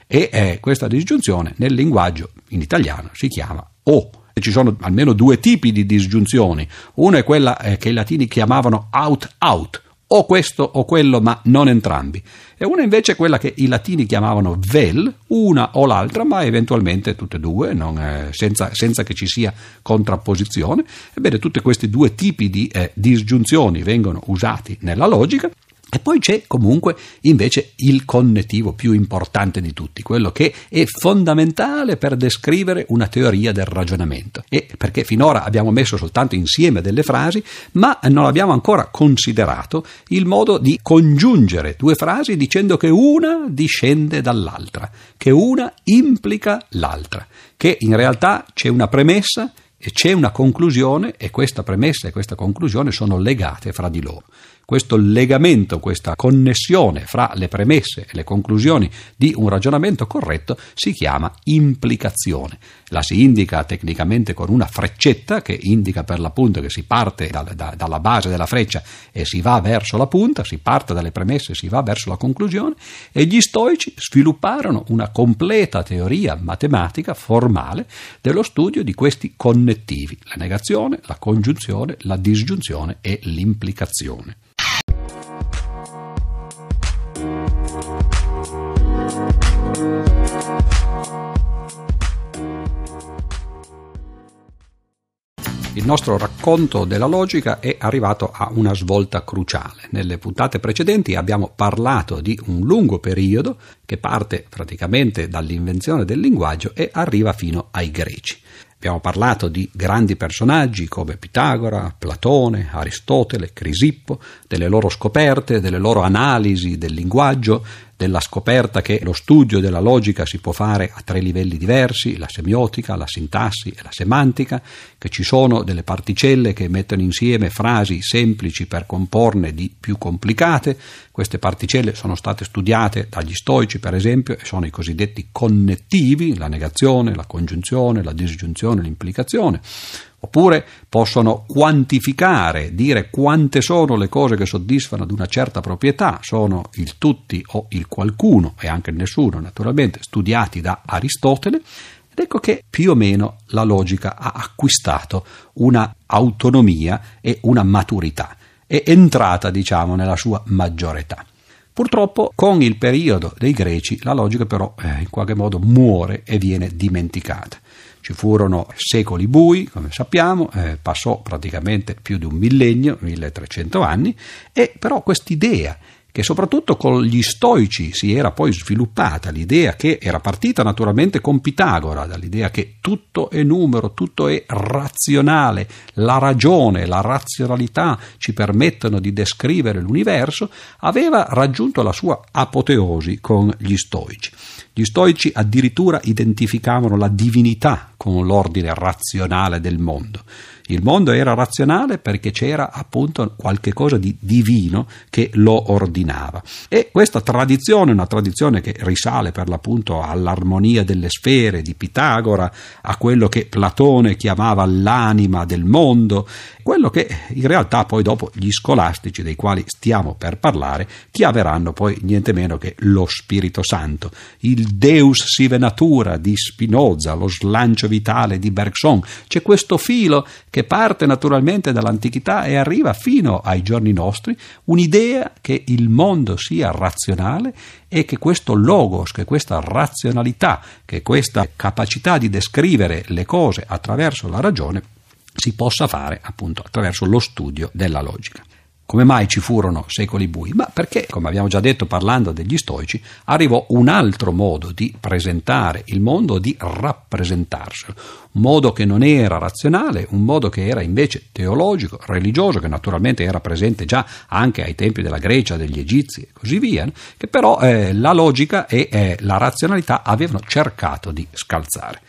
S1: E eh, questa disgiunzione nel linguaggio in italiano si chiama o. Ci sono almeno due tipi di disgiunzioni. Una è quella eh, che i latini chiamavano out-out, o questo o quello, ma non entrambi. E una invece è quella che i latini chiamavano vel, una o l'altra, ma eventualmente tutte e due, eh, senza, senza, che ci sia contrapposizione. Ebbene, tutti questi due tipi di eh, disgiunzioni vengono usati nella logica e poi c'è comunque invece il connettivo più importante di tutti, quello che è fondamentale per descrivere una teoria del ragionamento. E perché finora abbiamo messo soltanto insieme delle frasi, ma non abbiamo ancora considerato il modo di congiungere due frasi dicendo che una discende dall'altra, che una implica l'altra, che in realtà c'è una premessa e c'è una conclusione e questa premessa e questa conclusione sono legate fra di loro questo legamento, questa connessione fra le premesse e le conclusioni di un ragionamento corretto si chiama implicazione. La si indica tecnicamente con una freccetta che indica per l'appunto che si parte da, da, dalla base della freccia e si va verso la punta, si parte dalle premesse e si va verso la conclusione e gli stoici svilupparono una completa teoria matematica formale dello studio di questi connettivi, la negazione, la congiunzione, la disgiunzione e l'implicazione. Il nostro racconto della logica è arrivato a una svolta cruciale. Nelle puntate precedenti abbiamo parlato di un lungo periodo che parte praticamente dall'invenzione del linguaggio e arriva fino ai greci. Abbiamo parlato di grandi personaggi come Pitagora, Platone, Aristotele, Crisippo, delle loro scoperte, delle loro analisi del linguaggio, della scoperta che lo studio della logica si può fare a tre livelli diversi, la semiotica, la sintassi e la semantica, che ci sono delle particelle che mettono insieme frasi semplici per comporne di più complicate. Queste particelle sono state studiate dagli stoici, per esempio, e sono i cosiddetti connettivi, la negazione, la congiunzione, la disgiunzione, l'implicazione oppure possono quantificare, dire quante sono le cose che soddisfano ad una certa proprietà, sono il tutti o il qualcuno e anche il nessuno naturalmente studiati da Aristotele ed ecco che più o meno la logica ha acquistato una autonomia e una maturità, è entrata diciamo nella sua maggiore età. Purtroppo con il periodo dei greci la logica però eh, in qualche modo muore e viene dimenticata. Ci furono secoli bui, come sappiamo, eh, passò praticamente più di un millennio, 1300 anni, e però quest'idea che soprattutto con gli stoici si era poi sviluppata l'idea che era partita naturalmente con Pitagora, dall'idea che tutto è numero, tutto è razionale, la ragione, la razionalità ci permettono di descrivere l'universo, aveva raggiunto la sua apoteosi con gli stoici. Gli stoici addirittura identificavano la divinità con l'ordine razionale del mondo. Il mondo era razionale perché c'era appunto qualche cosa di divino che lo ordinava. E questa tradizione, una tradizione che risale per l'appunto all'armonia delle sfere di Pitagora, a quello che Platone chiamava l'anima del mondo, quello che in realtà poi dopo gli scolastici dei quali stiamo per parlare chiameranno poi niente meno che lo Spirito Santo, il Deus sive natura di Spinoza, lo slancio vitale di Bergson. C'è questo filo che parte naturalmente dall'antichità e arriva fino ai giorni nostri, un'idea che il mondo sia razionale e che questo logos, che questa razionalità, che questa capacità di descrivere le cose attraverso la ragione si possa fare appunto attraverso lo studio della logica. Come mai ci furono secoli bui? Ma perché, come abbiamo già detto parlando degli stoici, arrivò un altro modo di presentare il mondo, di rappresentarselo, un modo che non era razionale, un modo che era invece teologico, religioso, che naturalmente era presente già anche ai tempi della Grecia, degli Egizi e così via, che però eh, la logica e eh, la razionalità avevano cercato di scalzare.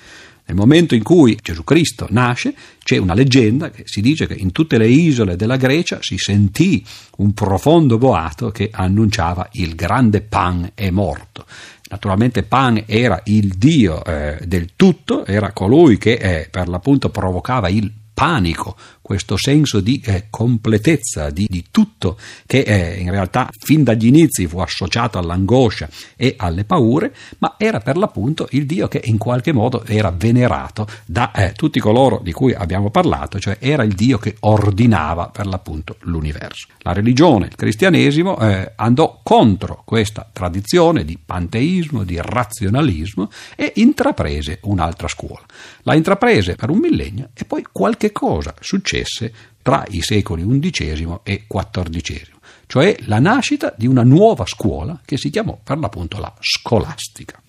S1: Nel momento in cui Gesù Cristo nasce, c'è una leggenda che si dice che in tutte le isole della Grecia si sentì un profondo boato che annunciava il grande Pan è morto. Naturalmente Pan era il dio eh, del tutto, era colui che eh, per l'appunto provocava il panico, questo senso di eh, completezza, di, di, tutto, che eh, in realtà fin dagli inizi fu associato all'angoscia e alle paure, ma era per l'appunto il Dio che in qualche modo era venerato da eh, tutti coloro di cui abbiamo parlato, cioè era il Dio che ordinava per l'appunto l'universo. La religione, il cristianesimo, eh, andò contro questa tradizione di panteismo, di razionalismo e intraprese un'altra scuola. La intraprese per un millennio e poi qualche cosa successe successe tra i secoli XI e XIV, cioè la nascita di una nuova scuola che si chiamò per l'appunto la scolastica.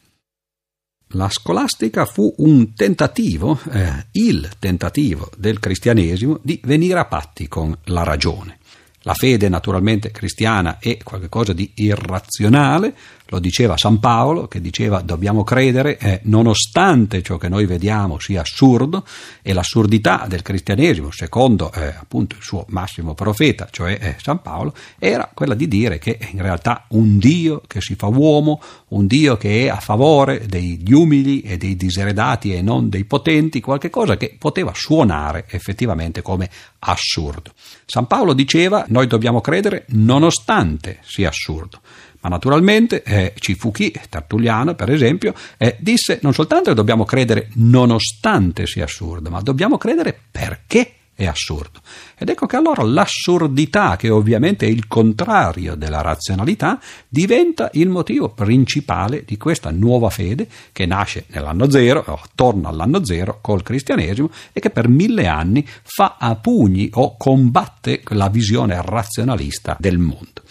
S1: La scolastica fu un tentativo, eh, il tentativo del cristianesimo di venire a patti con la ragione. La fede naturalmente cristiana è qualcosa di irrazionale, lo diceva San Paolo, che diceva dobbiamo credere eh, nonostante ciò che noi vediamo sia assurdo e l'assurdità del cristianesimo, secondo eh, appunto il suo massimo profeta, cioè eh, San Paolo, era quella di dire che in realtà un Dio che si fa uomo, un Dio che è a favore degli umili e dei diseredati e non dei potenti, qualche cosa che poteva suonare effettivamente come assurdo. San Paolo diceva noi dobbiamo credere nonostante sia assurdo. Ma naturalmente eh, ci fu chi, Tertulliano per esempio, eh, disse non soltanto che dobbiamo credere nonostante sia assurdo, ma dobbiamo credere perché è assurdo. Ed ecco che allora l'assurdità, che ovviamente è il contrario della razionalità, diventa il motivo principale di questa nuova fede che nasce nell'anno zero, o attorno all'anno zero, col cristianesimo e che per mille anni fa a pugni o combatte la visione razionalista del mondo.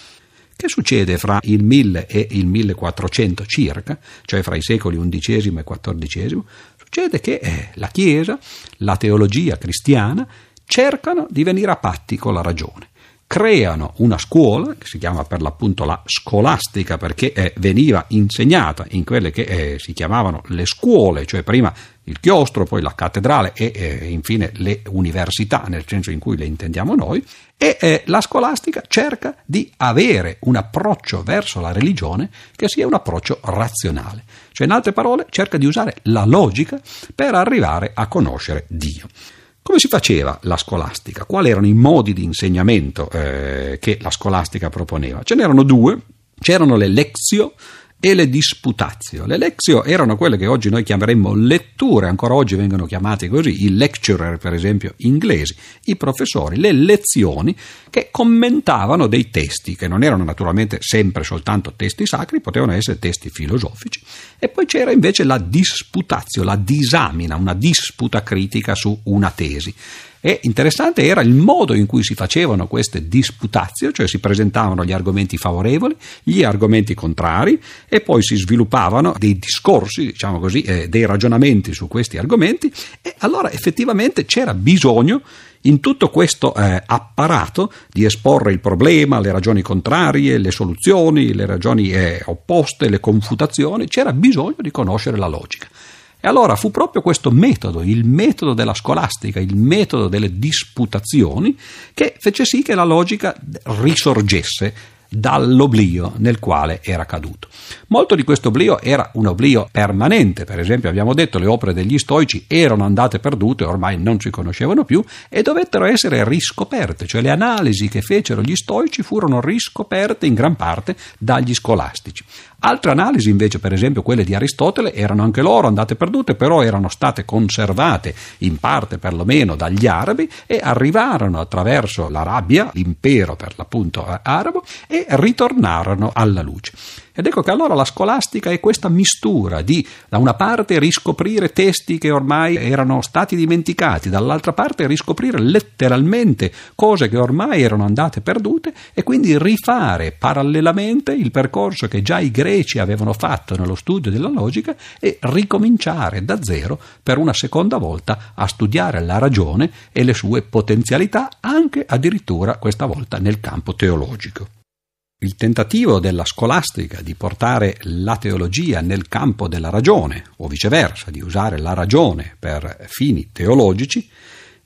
S1: Che succede fra il 1000 e il 1400 circa, cioè fra i secoli XI e XIV? Succede che eh, la Chiesa, la teologia cristiana, cercano di venire a patti con la ragione creano una scuola che si chiama per l'appunto la scolastica perché eh, veniva insegnata in quelle che eh, si chiamavano le scuole, cioè prima il chiostro, poi la cattedrale e eh, infine le università nel senso in cui le intendiamo noi e eh, la scolastica cerca di avere un approccio verso la religione che sia un approccio razionale, cioè in altre parole cerca di usare la logica per arrivare a conoscere Dio. Come si faceva la scolastica? Quali erano i modi di insegnamento eh, che la scolastica proponeva? Ce n'erano due, c'erano le lezio e le disputatio. Le lezio erano quelle che oggi noi chiameremmo letture, ancora oggi vengono chiamate così, i lecturer per esempio inglesi, i professori, le lezioni che commentavano dei testi, che non erano naturalmente sempre soltanto testi sacri, potevano essere testi filosofici, e poi c'era invece la disputatio, la disamina, una disputa critica su una tesi. E interessante era il modo in cui si facevano queste disputazio, cioè si presentavano gli argomenti favorevoli, gli argomenti contrari e poi si sviluppavano dei discorsi, diciamo così, eh, dei ragionamenti su questi argomenti e allora effettivamente c'era bisogno in tutto questo eh, apparato di esporre il problema, le ragioni contrarie, le soluzioni, le ragioni eh, opposte, le confutazioni, c'era bisogno di conoscere la logica. E allora fu proprio questo metodo, il metodo della scolastica, il metodo delle disputazioni, che fece sì che la logica risorgesse dall'oblio nel quale era caduto. Molto di questo oblio era un oblio permanente, per esempio abbiamo detto le opere degli stoici erano andate perdute, ormai non si conoscevano più e dovettero essere riscoperte, cioè le analisi che fecero gli stoici furono riscoperte in gran parte dagli scolastici. Altre analisi invece, per esempio quelle di Aristotele, erano anche loro andate perdute, però erano state conservate in parte perlomeno dagli arabi e arrivarono attraverso l'Arabia, l'impero per l'appunto arabo, e ritornarono alla luce. Ed ecco che allora la scolastica è questa mistura di, da una parte, riscoprire testi che ormai erano stati dimenticati, dall'altra parte riscoprire letteralmente cose che ormai erano andate perdute e quindi rifare parallelamente il percorso che già i greci avevano fatto nello studio della logica e ricominciare da zero per una seconda volta a studiare la ragione e le sue potenzialità anche addirittura questa volta nel campo teologico. Il tentativo della scolastica di portare la teologia nel campo della ragione, o viceversa, di usare la ragione per fini teologici,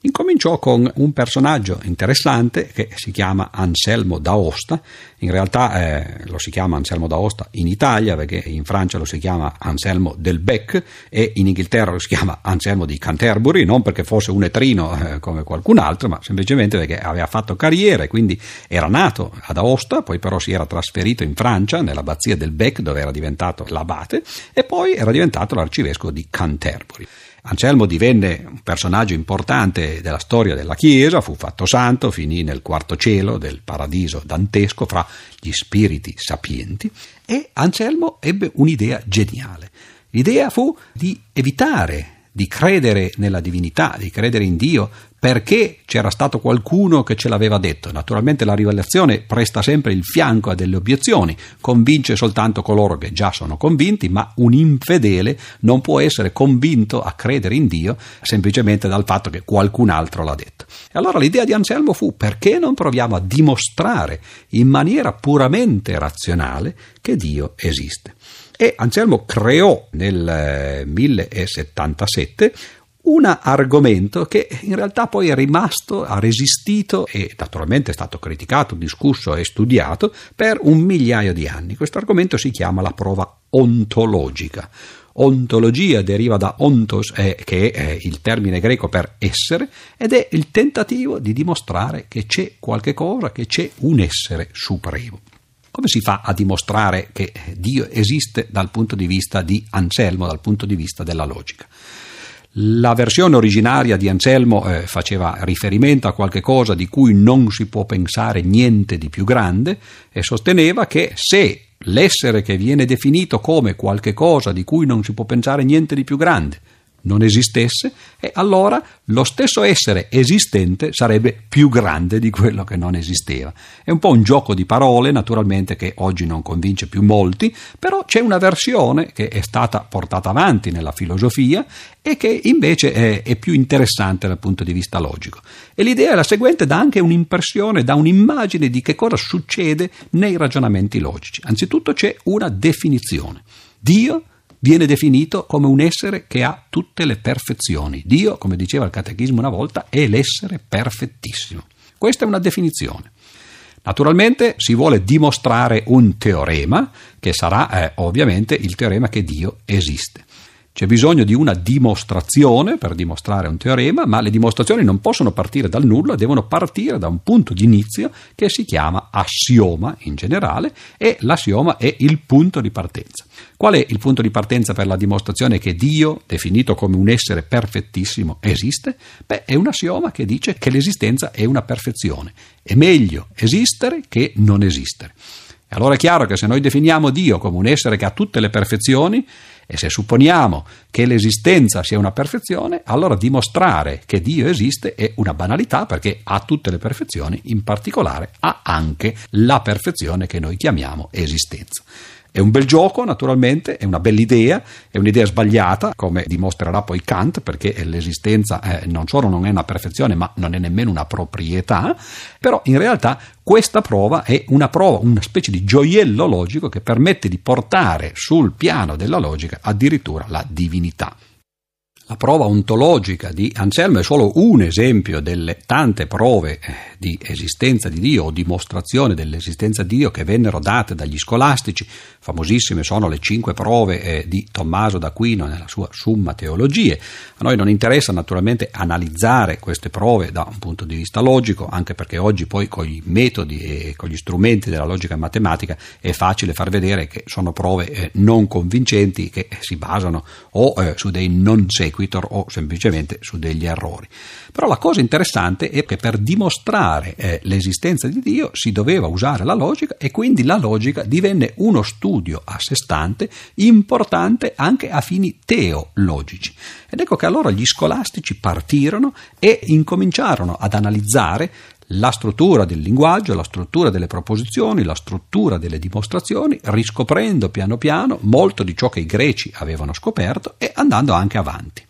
S1: Incominciò con un personaggio interessante che si chiama Anselmo d'Aosta, in realtà eh, lo si chiama Anselmo d'Aosta in Italia perché in Francia lo si chiama Anselmo del Bec e in Inghilterra lo si chiama Anselmo di Canterbury, non perché fosse un etrino eh, come qualcun altro, ma semplicemente perché aveva fatto carriera e quindi era nato ad Aosta, poi però si era trasferito in Francia, nell'abbazia del Bec dove era diventato l'abate e poi era diventato l'arcivescovo di Canterbury. Anselmo divenne un personaggio importante della storia della Chiesa, fu fatto santo, finì nel quarto cielo del paradiso dantesco fra gli spiriti sapienti e Anselmo ebbe un'idea geniale. L'idea fu di evitare di credere nella divinità, di credere in Dio, perché c'era stato qualcuno che ce l'aveva detto. Naturalmente la rivelazione presta sempre il fianco a delle obiezioni, convince soltanto coloro che già sono convinti, ma un infedele non può essere convinto a credere in Dio semplicemente dal fatto che qualcun altro l'ha detto. E allora l'idea di Anselmo fu perché non proviamo a dimostrare in maniera puramente razionale che Dio esiste. E Anselmo creò nel 1077 eh, un argomento che in realtà poi è rimasto, ha resistito e naturalmente è stato criticato, discusso e studiato per un migliaio di anni. Questo argomento si chiama la prova ontologica. Ontologia deriva da ontos, eh, che è il termine greco per essere, ed è il tentativo di dimostrare che c'è qualche cosa, che c'è un essere supremo. Come si fa a dimostrare che Dio esiste dal punto di vista di Anselmo, dal punto di vista della logica? La versione originaria di Anselmo eh, faceva riferimento a qualche cosa di cui non si può pensare niente di più grande e sosteneva che se l'essere che viene definito come qualche cosa di cui non si può pensare niente di più grande non esistesse, e allora lo stesso essere esistente sarebbe più grande di quello che non esisteva. È un po' un gioco di parole, naturalmente, che oggi non convince più molti, però c'è una versione che è stata portata avanti nella filosofia e che invece è, è più interessante dal punto di vista logico. E l'idea è la seguente, dà anche un'impressione, dà un'immagine di che cosa succede nei ragionamenti logici. Anzitutto c'è una definizione. Dio viene definito come un essere che ha tutte le perfezioni. Dio, come diceva il catechismo una volta, è l'essere perfettissimo. Questa è una definizione. Naturalmente si vuole dimostrare un teorema, che sarà eh, ovviamente il teorema che Dio esiste. C'è bisogno di una dimostrazione per dimostrare un teorema, ma le dimostrazioni non possono partire dal nulla, devono partire da un punto di inizio che si chiama assioma in generale e l'assioma è il punto di partenza. Qual è il punto di partenza per la dimostrazione che Dio, definito come un essere perfettissimo, esiste? Beh, è un assioma che dice che l'esistenza è una perfezione. È meglio esistere che non esistere. E allora è chiaro che se noi definiamo Dio come un essere che ha tutte le perfezioni, e se supponiamo che l'esistenza sia una perfezione, allora dimostrare che Dio esiste è una banalità perché ha tutte le perfezioni, in particolare ha anche la perfezione che noi chiamiamo esistenza. È un bel gioco, naturalmente, è una bella idea, è un'idea sbagliata, come dimostrerà poi Kant, perché l'esistenza eh, non solo non è una perfezione, ma non è nemmeno una proprietà, però in realtà questa prova è una prova, una specie di gioiello logico che permette di portare sul piano della logica addirittura la divinità. La prova ontologica di Anselmo è solo un esempio delle tante prove eh, di esistenza di Dio o dimostrazione dell'esistenza di Dio che vennero date dagli scolastici. Famosissime sono le cinque prove eh, di Tommaso d'Aquino nella sua Summa Teologie. A noi non interessa naturalmente analizzare queste prove da un punto di vista logico, anche perché oggi poi con i metodi e con gli strumenti della logica matematica è facile far vedere che sono prove eh, non convincenti che si basano o su dei non sequi sequitur o semplicemente su degli errori. Però la cosa interessante è che per dimostrare eh, l'esistenza di Dio si doveva usare la logica e quindi la logica divenne uno studio a sé stante importante anche a fini teologici. Ed ecco che allora gli scolastici partirono e incominciarono ad analizzare la struttura del linguaggio, la struttura delle proposizioni, la struttura delle dimostrazioni, riscoprendo piano piano molto di ciò che i greci avevano scoperto e andando anche avanti.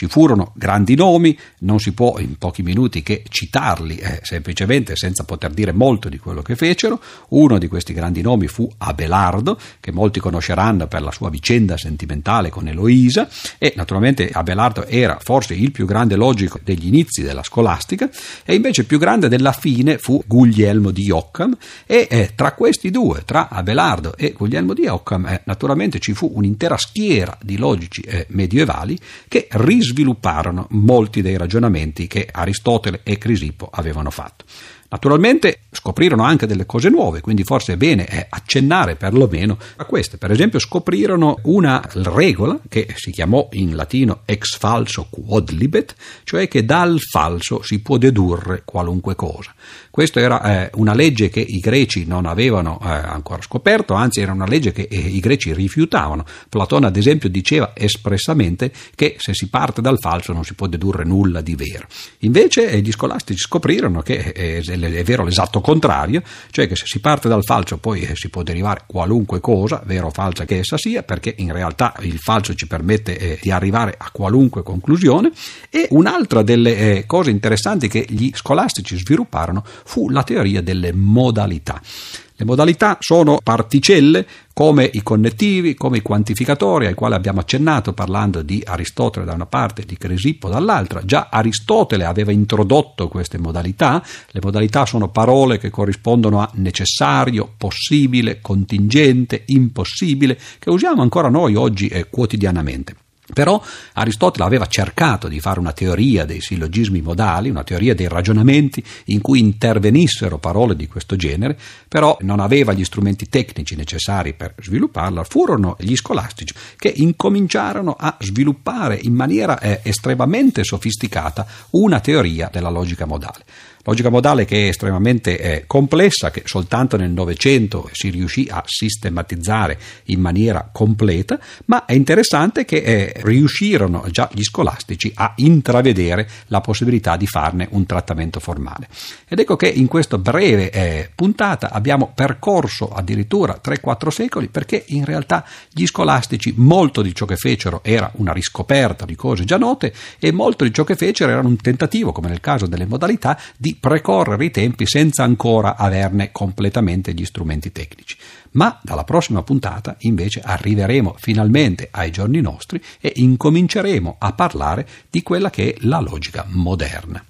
S1: Ci furono grandi nomi, non si può in pochi minuti che citarli eh, semplicemente senza poter dire molto di quello che fecero. Uno di questi grandi nomi fu Abelardo, che molti conosceranno per la sua vicenda sentimentale con Eloisa, e naturalmente Abelardo era forse il più grande logico degli inizi della scolastica, e invece il più grande della fine fu Guglielmo di Occam, e eh, tra questi due, tra Abelardo e Guglielmo di Occam, eh, naturalmente ci fu un'intera schiera di logici eh, medievali che risvegliarono svilupparono molti dei ragionamenti che Aristotele e Crisipo avevano fatto. Naturalmente scoprirono anche delle cose nuove, quindi forse è bene eh, accennare perlomeno a queste. Per esempio scoprirono una regola che si chiamò in latino ex falso quod libet, cioè che dal falso si può dedurre qualunque cosa. Questa era eh, una legge che i greci non avevano eh, ancora scoperto, anzi era una legge che eh, i greci rifiutavano. Platone ad esempio diceva espressamente che se si parte dal falso non si può dedurre nulla di vero. Invece eh, gli scolastici scoprirono che eh, è vero l'esatto contrario, cioè che se si parte dal falso poi eh, si può derivare qualunque cosa, vero o falsa che essa sia, perché in realtà il falso ci permette di arrivare a qualunque conclusione. E un'altra delle cose interessanti che gli scolastici svilupparono fu la teoria delle modalità. Le modalità sono particelle come i connettivi, come i quantificatori ai quali abbiamo accennato parlando di Aristotele da una parte e di Cresippo dall'altra. Già Aristotele aveva introdotto queste modalità. Le modalità sono parole che corrispondono a necessario, possibile, contingente, impossibile, che usiamo ancora noi oggi eh, quotidianamente. Però Aristotele aveva cercato di fare una teoria dei sillogismi modali, una teoria dei ragionamenti in cui intervenissero parole di questo genere, però non aveva gli strumenti tecnici necessari per svilupparla. Furono gli scolastici che incominciarono a sviluppare in maniera eh, estremamente sofisticata una teoria della logica modale. Logica modale che è estremamente eh, complessa, che soltanto nel Novecento si riuscì a sistematizzare in maniera completa, ma è interessante che eh, riuscirono già gli scolastici a intravedere la possibilità di farne un trattamento formale. Ed ecco che in questa breve eh, puntata abbiamo percorso addirittura 3-4 secoli perché in realtà gli scolastici molto di ciò che fecero era una riscoperta di cose già note e molto di ciò che fecero era un tentativo, come nel caso delle modalità, di di precorrere i tempi senza ancora averne completamente gli strumenti tecnici. Ma dalla prossima puntata invece arriveremo finalmente ai giorni nostri e incominceremo a parlare di quella che è la logica moderna.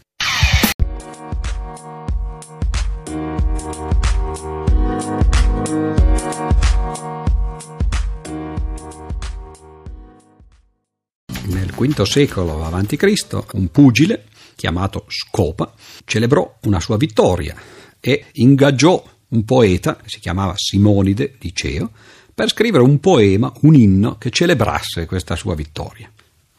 S1: Nel V secolo a.C. un pugile chiamato Scopa, celebrò una sua vittoria e ingaggiò un poeta, si chiamava Simonide di Ceo, per scrivere un poema, un inno che celebrasse questa sua vittoria.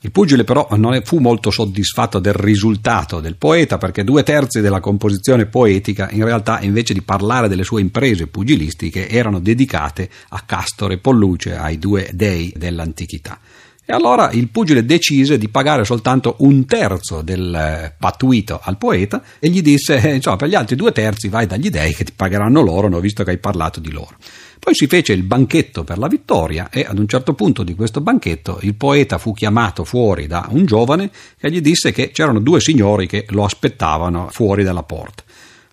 S1: Il pugile però non fu molto soddisfatto del risultato del poeta perché due terzi della composizione poetica in realtà invece di parlare delle sue imprese pugilistiche erano dedicate a Castore e Polluce, ai due dei dell'antichità. E allora il pugile decise di pagare soltanto un terzo del eh, pattuito al poeta e gli disse: eh, insomma, per gli altri due terzi vai dagli dei che ti pagheranno loro, no, visto che hai parlato di loro. Poi si fece il banchetto per la vittoria e ad un certo punto di questo banchetto il poeta fu chiamato fuori da un giovane che gli disse che c'erano due signori che lo aspettavano fuori dalla porta.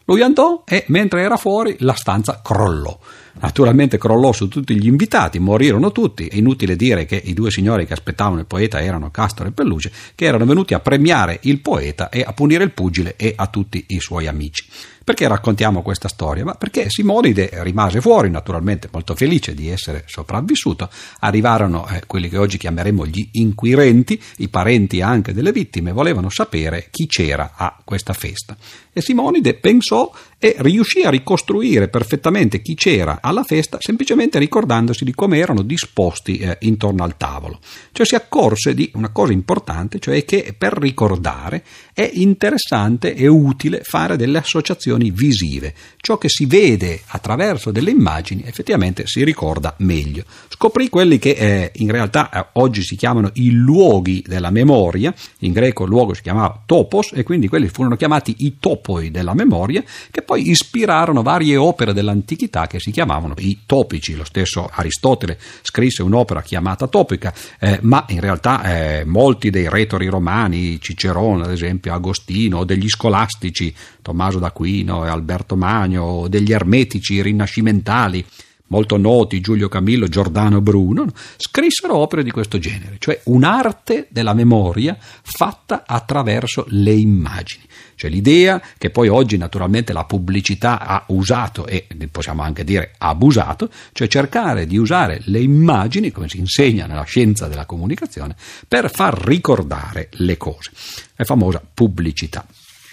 S1: Lui andò e mentre era fuori la stanza crollò. Naturalmente crollò su tutti gli invitati, morirono tutti. È inutile dire che i due signori che aspettavano il poeta erano Castro e Pelluce, che erano venuti a premiare il poeta e a punire il pugile e a tutti i suoi amici. Perché raccontiamo questa storia? Ma perché Simonide rimase fuori, naturalmente molto felice di essere sopravvissuto. Arrivarono eh, quelli che oggi chiameremo gli inquirenti, i parenti anche delle vittime, volevano sapere chi c'era a questa festa. E Simonide pensò e riuscì a ricostruire perfettamente chi c'era alla festa semplicemente ricordandosi di come erano disposti eh, intorno al tavolo. Cioè si accorse di una cosa importante, cioè che per ricordare è interessante e utile fare delle associazioni visive. Ciò che si vede attraverso delle immagini effettivamente si ricorda meglio. Scoprì quelli che eh, in realtà eh, oggi si chiamano i luoghi della memoria, in greco luogo si chiamava topos e quindi quelli furono chiamati i topoi della memoria che poi ispirarono varie opere dell'antichità che si chiamavano i topici. Lo stesso Aristotele scrisse un'opera chiamata Topica, eh, ma in realtà eh, molti dei retori romani, Cicerone ad esempio, Agostino, degli scolastici, Tommaso d'Aquino e Alberto Magno, degli ermetici rinascimentali, molto noti Giulio Camillo, Giordano Bruno, scrissero opere di questo genere, cioè un'arte della memoria fatta attraverso le immagini. Cioè l'idea che poi oggi naturalmente la pubblicità ha usato e possiamo anche dire abusato, cioè cercare di usare le immagini, come si insegna nella scienza della comunicazione, per far ricordare le cose. È famosa pubblicità.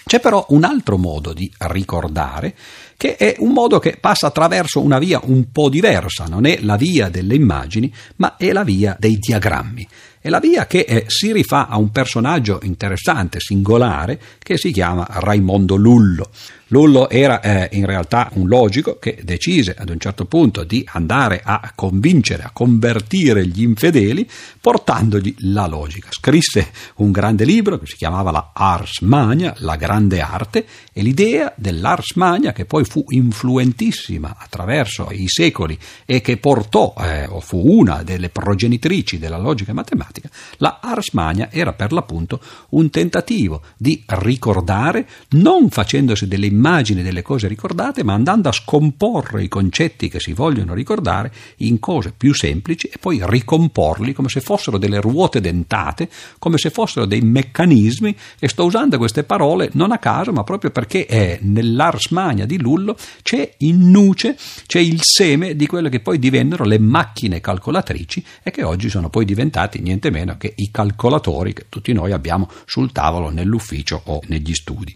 S1: C'è però un altro modo di ricordare che è un modo che passa attraverso una via un po' diversa, non è la via delle immagini, ma è la via dei diagrammi. È la via che eh, si rifà a un personaggio interessante, singolare, che si chiama Raimondo Lullo. Lullo era eh, in realtà un logico che decise ad un certo punto di andare a convincere, a convertire gli infedeli portandogli la logica. Scrisse un grande libro che si chiamava la Ars Magna, la grande arte, e l'idea dell'Ars Magna, che poi fu influentissima attraverso i secoli e che portò, eh, o fu una delle progenitrici della logica matematica, la Ars Magna era per l'appunto un tentativo di ricordare, non facendosi delle immagini delle cose ricordate, ma andando a scomporre i concetti che si vogliono ricordare in cose più semplici e poi ricomporli come se fossero delle ruote dentate, come se fossero dei meccanismi, e sto usando queste parole non a caso, ma proprio perché è nell'Ars Magna di Lullo c'è in nuce, c'è il seme di quelle che poi divennero le macchine calcolatrici e che oggi sono poi diventati niente meno che i calcolatori che tutti noi abbiamo sul tavolo, nell'ufficio o negli studi.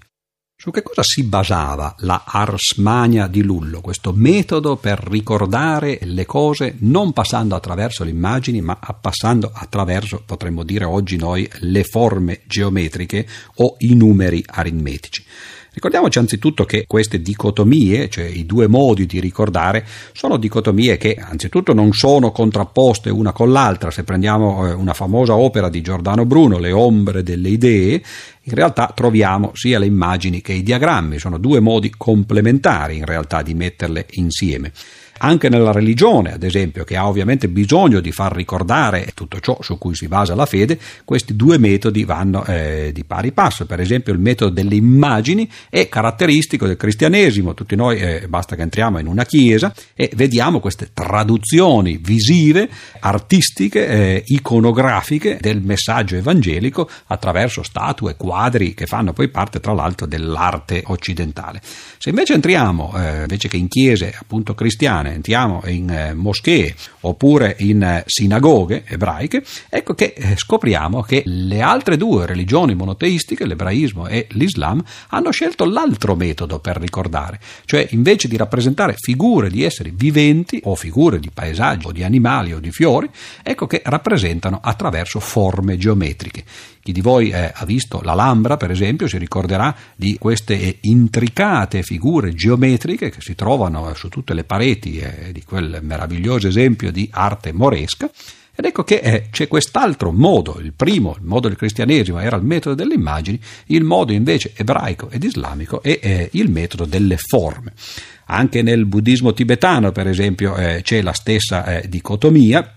S1: Su che cosa si basava la Ars Magna di Lullo, questo metodo per ricordare le cose non passando attraverso le immagini, ma passando attraverso, potremmo dire oggi noi, le forme geometriche o i numeri aritmetici? Ricordiamoci anzitutto che queste dicotomie, cioè i due modi di ricordare, sono dicotomie che anzitutto non sono contrapposte una con l'altra. Se prendiamo eh, una famosa opera di Giordano Bruno, Le ombre delle idee, in realtà troviamo sia le immagini che i diagrammi, sono due modi complementari in realtà di metterle insieme anche nella religione, ad esempio, che ha ovviamente bisogno di far ricordare tutto ciò su cui si basa la fede, questi due metodi vanno eh, di pari passo. Per esempio, il metodo delle immagini è caratteristico del cristianesimo. Tutti noi eh, basta che entriamo in una chiesa e vediamo queste traduzioni visive, artistiche, eh, iconografiche del messaggio evangelico attraverso statue, quadri che fanno poi parte, tra l'altro, dell'arte occidentale. Se invece entriamo, eh, invece che in chiese appunto cristiane, entriamo in eh, moschee oppure in eh, sinagoghe ebraiche, ecco che eh, scopriamo che le altre due religioni monoteistiche, l'ebraismo e l'islam, hanno scelto l'altro metodo per ricordare, cioè invece di rappresentare figure di esseri viventi o figure di paesaggi o di animali o di fiori, ecco che rappresentano attraverso forme geometriche. Chi di voi eh, ha visto l'Alhambra, per esempio, si ricorderà di queste intricate figure geometriche che si trovano su tutte le pareti eh, di quel meraviglioso esempio di arte moresca. Ed ecco che eh, c'è quest'altro modo, il primo, il modo del cristianesimo, era il metodo delle immagini, il modo invece ebraico ed islamico è eh, il metodo delle forme. Anche nel buddismo tibetano, per esempio, eh, c'è la stessa eh, dicotomia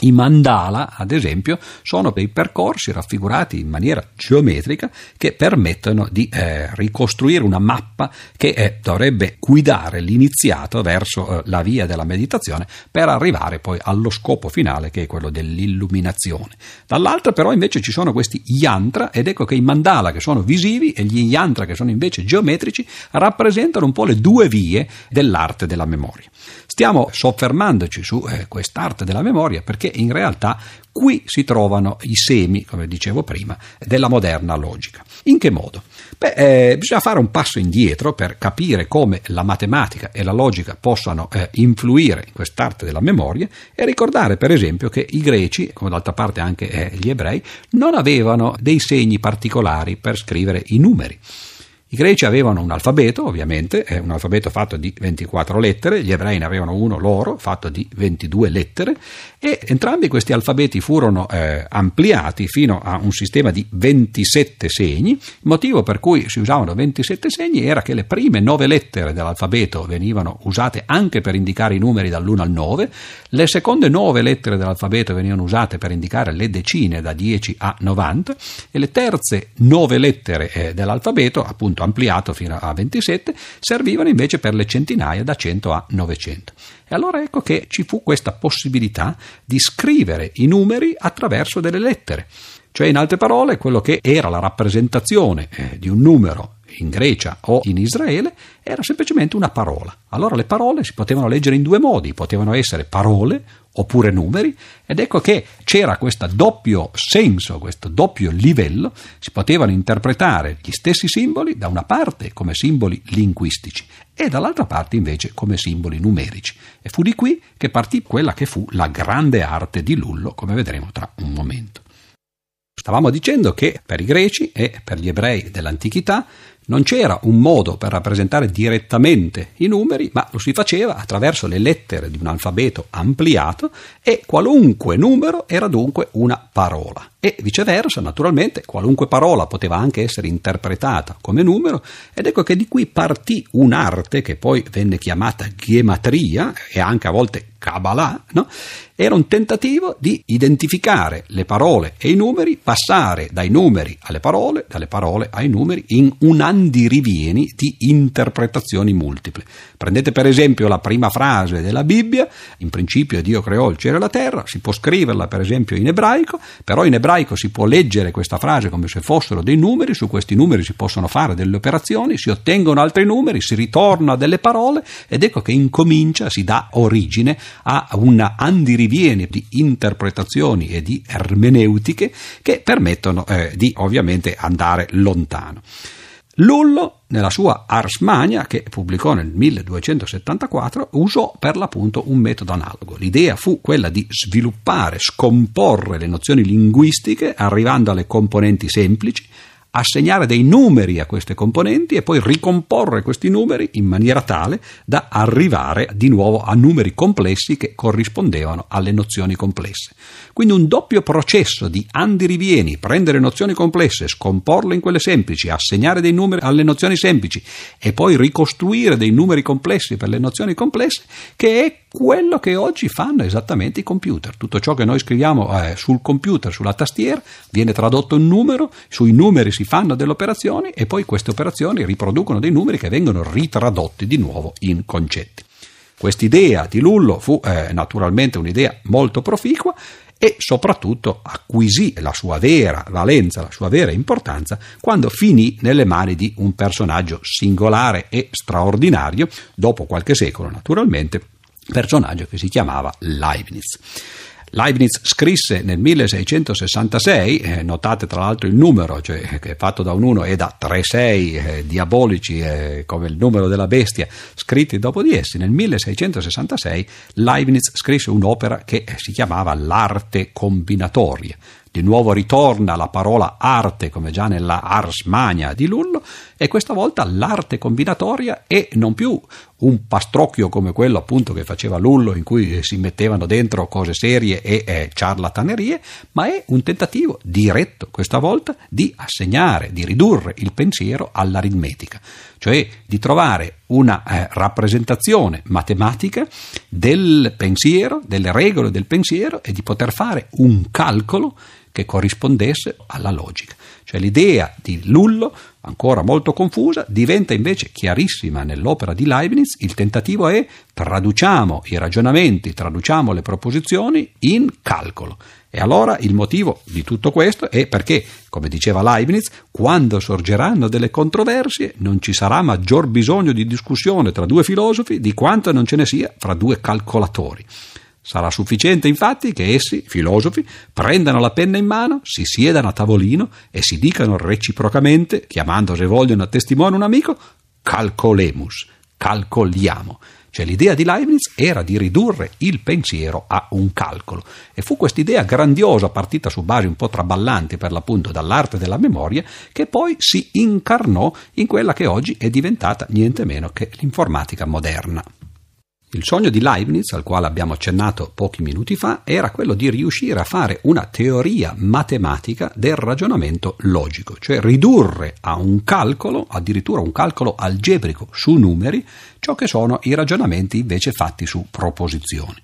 S1: I mandala, ad esempio, sono dei percorsi raffigurati in maniera geometrica che permettono di eh, ricostruire una mappa che eh, dovrebbe guidare l'iniziato verso eh, la via della meditazione per arrivare poi allo scopo finale che è quello dell'illuminazione. Dall'altra però invece ci sono questi yantra ed ecco che i mandala che sono visivi e gli yantra che sono invece geometrici rappresentano un po' le due vie dell'arte della memoria. Stiamo soffermandoci su eh, quest'arte della memoria perché in realtà qui si trovano i semi, come dicevo prima, della moderna logica. In che modo? Beh, eh, bisogna fare un passo indietro per capire come la matematica e la logica possano eh, influire in quest'arte della memoria e ricordare per esempio che i greci, come d'altra parte anche eh, gli ebrei, non avevano dei segni particolari per scrivere i numeri. I greci avevano un alfabeto, ovviamente, è un alfabeto fatto di 24 lettere, gli ebrei ne avevano uno loro, fatto di 22 lettere, e entrambi questi alfabeti furono eh, ampliati fino a un sistema di 27 segni. Il motivo per cui si usavano 27 segni era che le prime 9 lettere dell'alfabeto venivano usate anche per indicare i numeri dall'1 al 9, le seconde 9 lettere dell'alfabeto venivano usate per indicare le decine da 10 a 90 e le terze 9 lettere eh, dell'alfabeto, appunto ampliato fino a 27, servivano invece per le centinaia da 100 a 900. E allora ecco che ci fu questa possibilità di scrivere i numeri attraverso delle lettere. Cioè, in altre parole, quello che era la rappresentazione eh, di un numero in Grecia o in Israele era semplicemente una parola. Allora le parole si potevano leggere in due modi, potevano essere parole oppure numeri ed ecco che c'era questo doppio senso, questo doppio livello, si potevano interpretare gli stessi simboli da una parte come simboli linguistici e dall'altra parte invece come simboli numerici. E fu di qui che partì quella che fu la grande arte di Lullo, come vedremo tra un momento. Stavamo dicendo che per i greci e per gli ebrei dell'antichità non c'era un modo per rappresentare direttamente i numeri, ma lo si faceva attraverso le lettere di un alfabeto ampliato e qualunque numero era dunque una parola. E viceversa, naturalmente, qualunque parola poteva anche essere interpretata come numero, ed ecco che di qui partì un'arte che poi venne chiamata gematria e anche a volte Kabbalah, no? Era un tentativo di identificare le parole e i numeri, passare dai numeri alle parole, dalle parole ai numeri, in un andirivieni di interpretazioni multiple. Prendete per esempio la prima frase della Bibbia, in principio Dio creò il cielo e la terra, si può scriverla per esempio in ebraico, però in ebraico si può leggere questa frase come se fossero dei numeri, su questi numeri si possono fare delle operazioni, si ottengono altri numeri, si ritorna delle parole ed ecco che incomincia, si dà origine a un andirivieni di interpretazioni e di ermeneutiche che permettono eh, di ovviamente andare lontano. Lullo, nella sua Ars Magna, che pubblicò nel 1274, usò per l'appunto un metodo analogo. L'idea fu quella di sviluppare, scomporre le nozioni linguistiche arrivando alle componenti semplici, assegnare dei numeri a queste componenti e poi ricomporre questi numeri in maniera tale da arrivare di nuovo a numeri complessi che corrispondevano alle nozioni complesse. Quindi un doppio processo di andirivieni, prendere nozioni complesse, scomporle in quelle semplici, assegnare dei numeri alle nozioni semplici e poi ricostruire dei numeri complessi per le nozioni complesse, che è quello che oggi fanno esattamente i computer. Tutto ciò che noi scriviamo eh, sul computer, sulla tastiera, viene tradotto in numero, sui numeri si fanno delle operazioni e poi queste operazioni riproducono dei numeri che vengono ritradotti di nuovo in concetti. Quest'idea di Lullo fu eh, naturalmente un'idea molto proficua e soprattutto acquisì la sua vera valenza, la sua vera importanza quando finì nelle mani di un personaggio singolare e straordinario, dopo qualche secolo naturalmente, personaggio che si chiamava Leibniz. Leibniz scrisse nel 1666, eh, notate tra l'altro il numero, cioè che è fatto da un 1 e da 3 6 eh, diabolici eh, come il numero della bestia, scritti dopo di essi, nel 1666 Leibniz scrisse un'opera che si chiamava L'arte combinatoria. Di nuovo ritorna la parola arte, come già nella Ars Magna di Lullo, e questa volta l'arte combinatoria è non più un pastrocchio come quello appunto che faceva Lullo in cui si mettevano dentro cose serie e eh, ciarlatanerie, ma è un tentativo diretto questa volta di assegnare, di ridurre il pensiero all'aritmetica, cioè di trovare una eh, rappresentazione matematica del pensiero, delle regole del pensiero e di poter fare un calcolo che corrispondesse alla logica. Cioè l'idea di Lullo, ancora molto confusa, diventa invece chiarissima nell'opera di Leibniz. Il tentativo è traduciamo i ragionamenti, traduciamo le proposizioni in calcolo. E allora il motivo di tutto questo è perché, come diceva Leibniz, quando sorgeranno delle controversie non ci sarà maggior bisogno di discussione tra due filosofi di quanto non ce ne sia fra due calcolatori. Sarà sufficiente infatti che essi, filosofi, prendano la penna in mano, si siedano a tavolino e si dicano reciprocamente, chiamando se vogliono a testimone un amico, calcolemus, calcoliamo. Cioè l'idea di Leibniz era di ridurre il pensiero a un calcolo e fu quest'idea grandiosa partita su basi un po' traballanti per l'appunto dall'arte della memoria che poi si incarnò in quella che oggi è diventata niente meno che l'informatica moderna. Il sogno di Leibniz, al quale abbiamo accennato pochi minuti fa, era quello di riuscire a fare una teoria matematica del ragionamento logico, cioè ridurre a un calcolo, addirittura un calcolo algebrico su numeri, ciò che sono i ragionamenti invece fatti su proposizioni.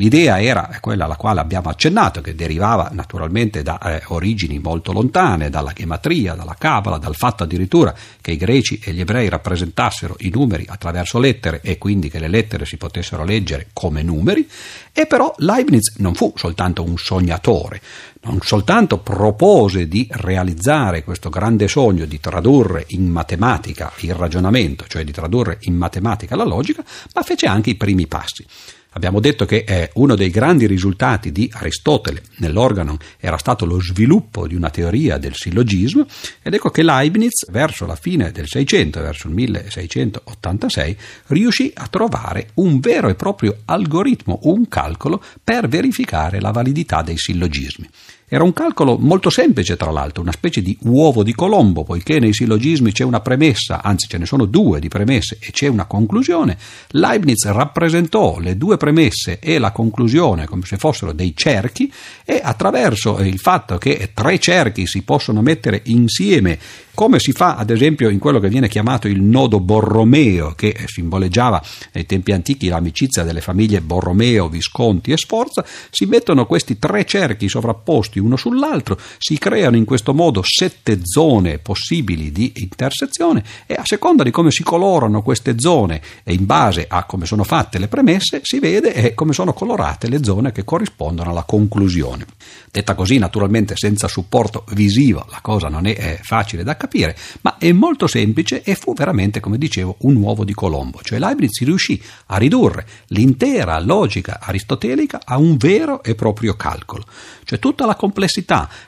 S1: L'idea era quella alla quale abbiamo accennato, che derivava naturalmente da eh, origini molto lontane, dalla gematria, dalla cabala, dal fatto addirittura che i greci e gli ebrei rappresentassero i numeri attraverso lettere e quindi che le lettere si potessero leggere come numeri, e però Leibniz non fu soltanto un sognatore, non soltanto propose di realizzare questo grande sogno di tradurre in matematica il ragionamento, cioè di tradurre in matematica la logica, ma fece anche i primi passi. Abbiamo detto che eh, uno dei grandi risultati di Aristotele nell'organo era stato lo sviluppo di una teoria del sillogismo ed ecco che Leibniz verso la fine del 600, verso il 1686, riuscì a trovare un vero e proprio algoritmo, un calcolo per verificare la validità dei sillogismi. Era un calcolo molto semplice, tra l'altro, una specie di uovo di Colombo, poiché nei sillogismi c'è una premessa, anzi ce ne sono due di premesse e c'è una conclusione. Leibniz rappresentò le due premesse e la conclusione come se fossero dei cerchi e attraverso il fatto che tre cerchi si possono mettere insieme come si fa ad esempio in quello che viene chiamato il nodo Borromeo, che simboleggiava nei tempi antichi l'amicizia delle famiglie Borromeo, Visconti e Sforza, si mettono questi tre cerchi sovrapposti uno sull'altro, si creano in questo modo sette zone possibili di intersezione e a seconda di come si colorano queste zone e in base a come sono fatte le premesse si vede come sono colorate le zone che corrispondono alla conclusione. Detta così, naturalmente senza supporto visivo, la cosa non è facile da capire, ma è molto semplice e fu veramente, come dicevo, un uovo di Colombo. Cioè Leibniz riuscì a ridurre l'intera logica aristotelica a un vero e proprio calcolo. Cioè tutta la complessità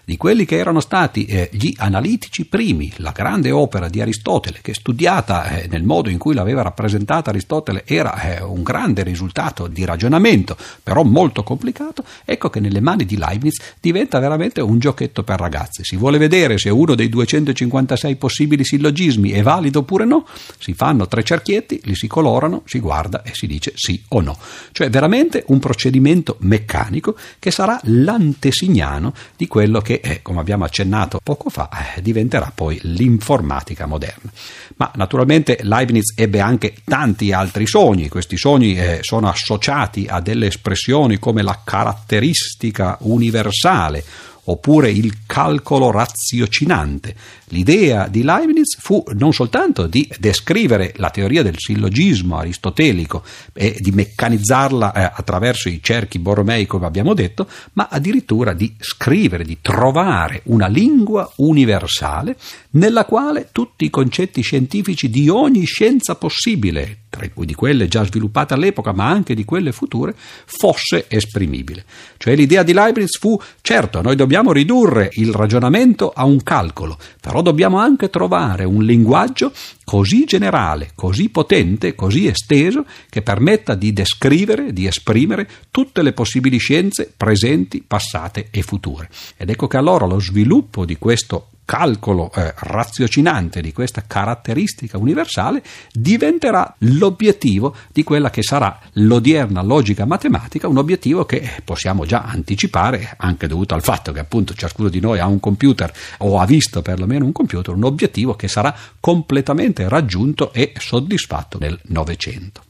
S1: di quelli che erano stati eh, gli analitici primi, la grande opera di Aristotele, che studiata eh, nel modo in cui l'aveva rappresentata Aristotele era eh, un grande risultato di ragionamento, però molto complicato, ecco che nelle mani di Leibniz diventa veramente un giochetto per ragazzi. Si vuole vedere se uno dei 256 possibili sillogismi è valido oppure no, si fanno tre cerchietti, li si colorano, si guarda e si dice sì o no. Cioè veramente un procedimento meccanico che sarà l'antesignano di quello che, è, come abbiamo accennato poco fa, eh, diventerà poi l'informatica moderna. Ma naturalmente Leibniz ebbe anche tanti altri sogni, questi sogni eh, sono associati a delle espressioni come la caratteristica universale oppure il calcolo raziocinante. L'idea di Leibniz fu non soltanto di descrivere la teoria del sillogismo aristotelico e di meccanizzarla eh, attraverso i cerchi borromei, come abbiamo detto, ma addirittura di scrivere, di trovare una lingua universale nella quale tutti i concetti scientifici di ogni scienza possibile, tra cui di quelle già sviluppate all'epoca, ma anche di quelle future, fosse esprimibile. Cioè l'idea di Leibniz fu, certo, noi dobbiamo ridurre il ragionamento a un calcolo, però dobbiamo anche trovare un linguaggio così generale, così potente, così esteso, che permetta di descrivere, di esprimere tutte le possibili scienze presenti, passate e future. Ed ecco che allora lo sviluppo di questo calcolo eh, raziocinante di questa caratteristica universale diventerà l'obiettivo di quella che sarà l'odierna logica matematica, un obiettivo che possiamo già anticipare, anche dovuto al fatto che appunto ciascuno di noi ha un computer o ha visto perlomeno un computer, un obiettivo che sarà completamente raggiunto e soddisfatto nel Novecento.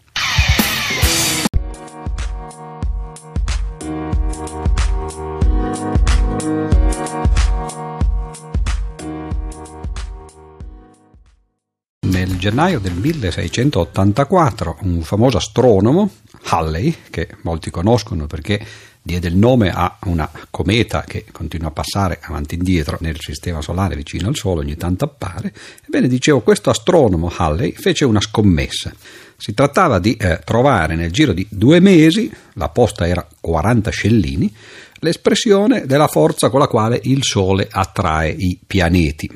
S1: Nel gennaio del 1684 un famoso astronomo, Halley, che molti conoscono perché diede il nome a una cometa che continua a passare avanti e indietro nel sistema solare vicino al Sole, ogni tanto appare. Ebbene, dicevo, questo astronomo Halley fece una scommessa. Si trattava di eh, trovare nel giro di due mesi, la posta era 40 scellini, l'espressione della forza con la quale il Sole attrae i pianeti.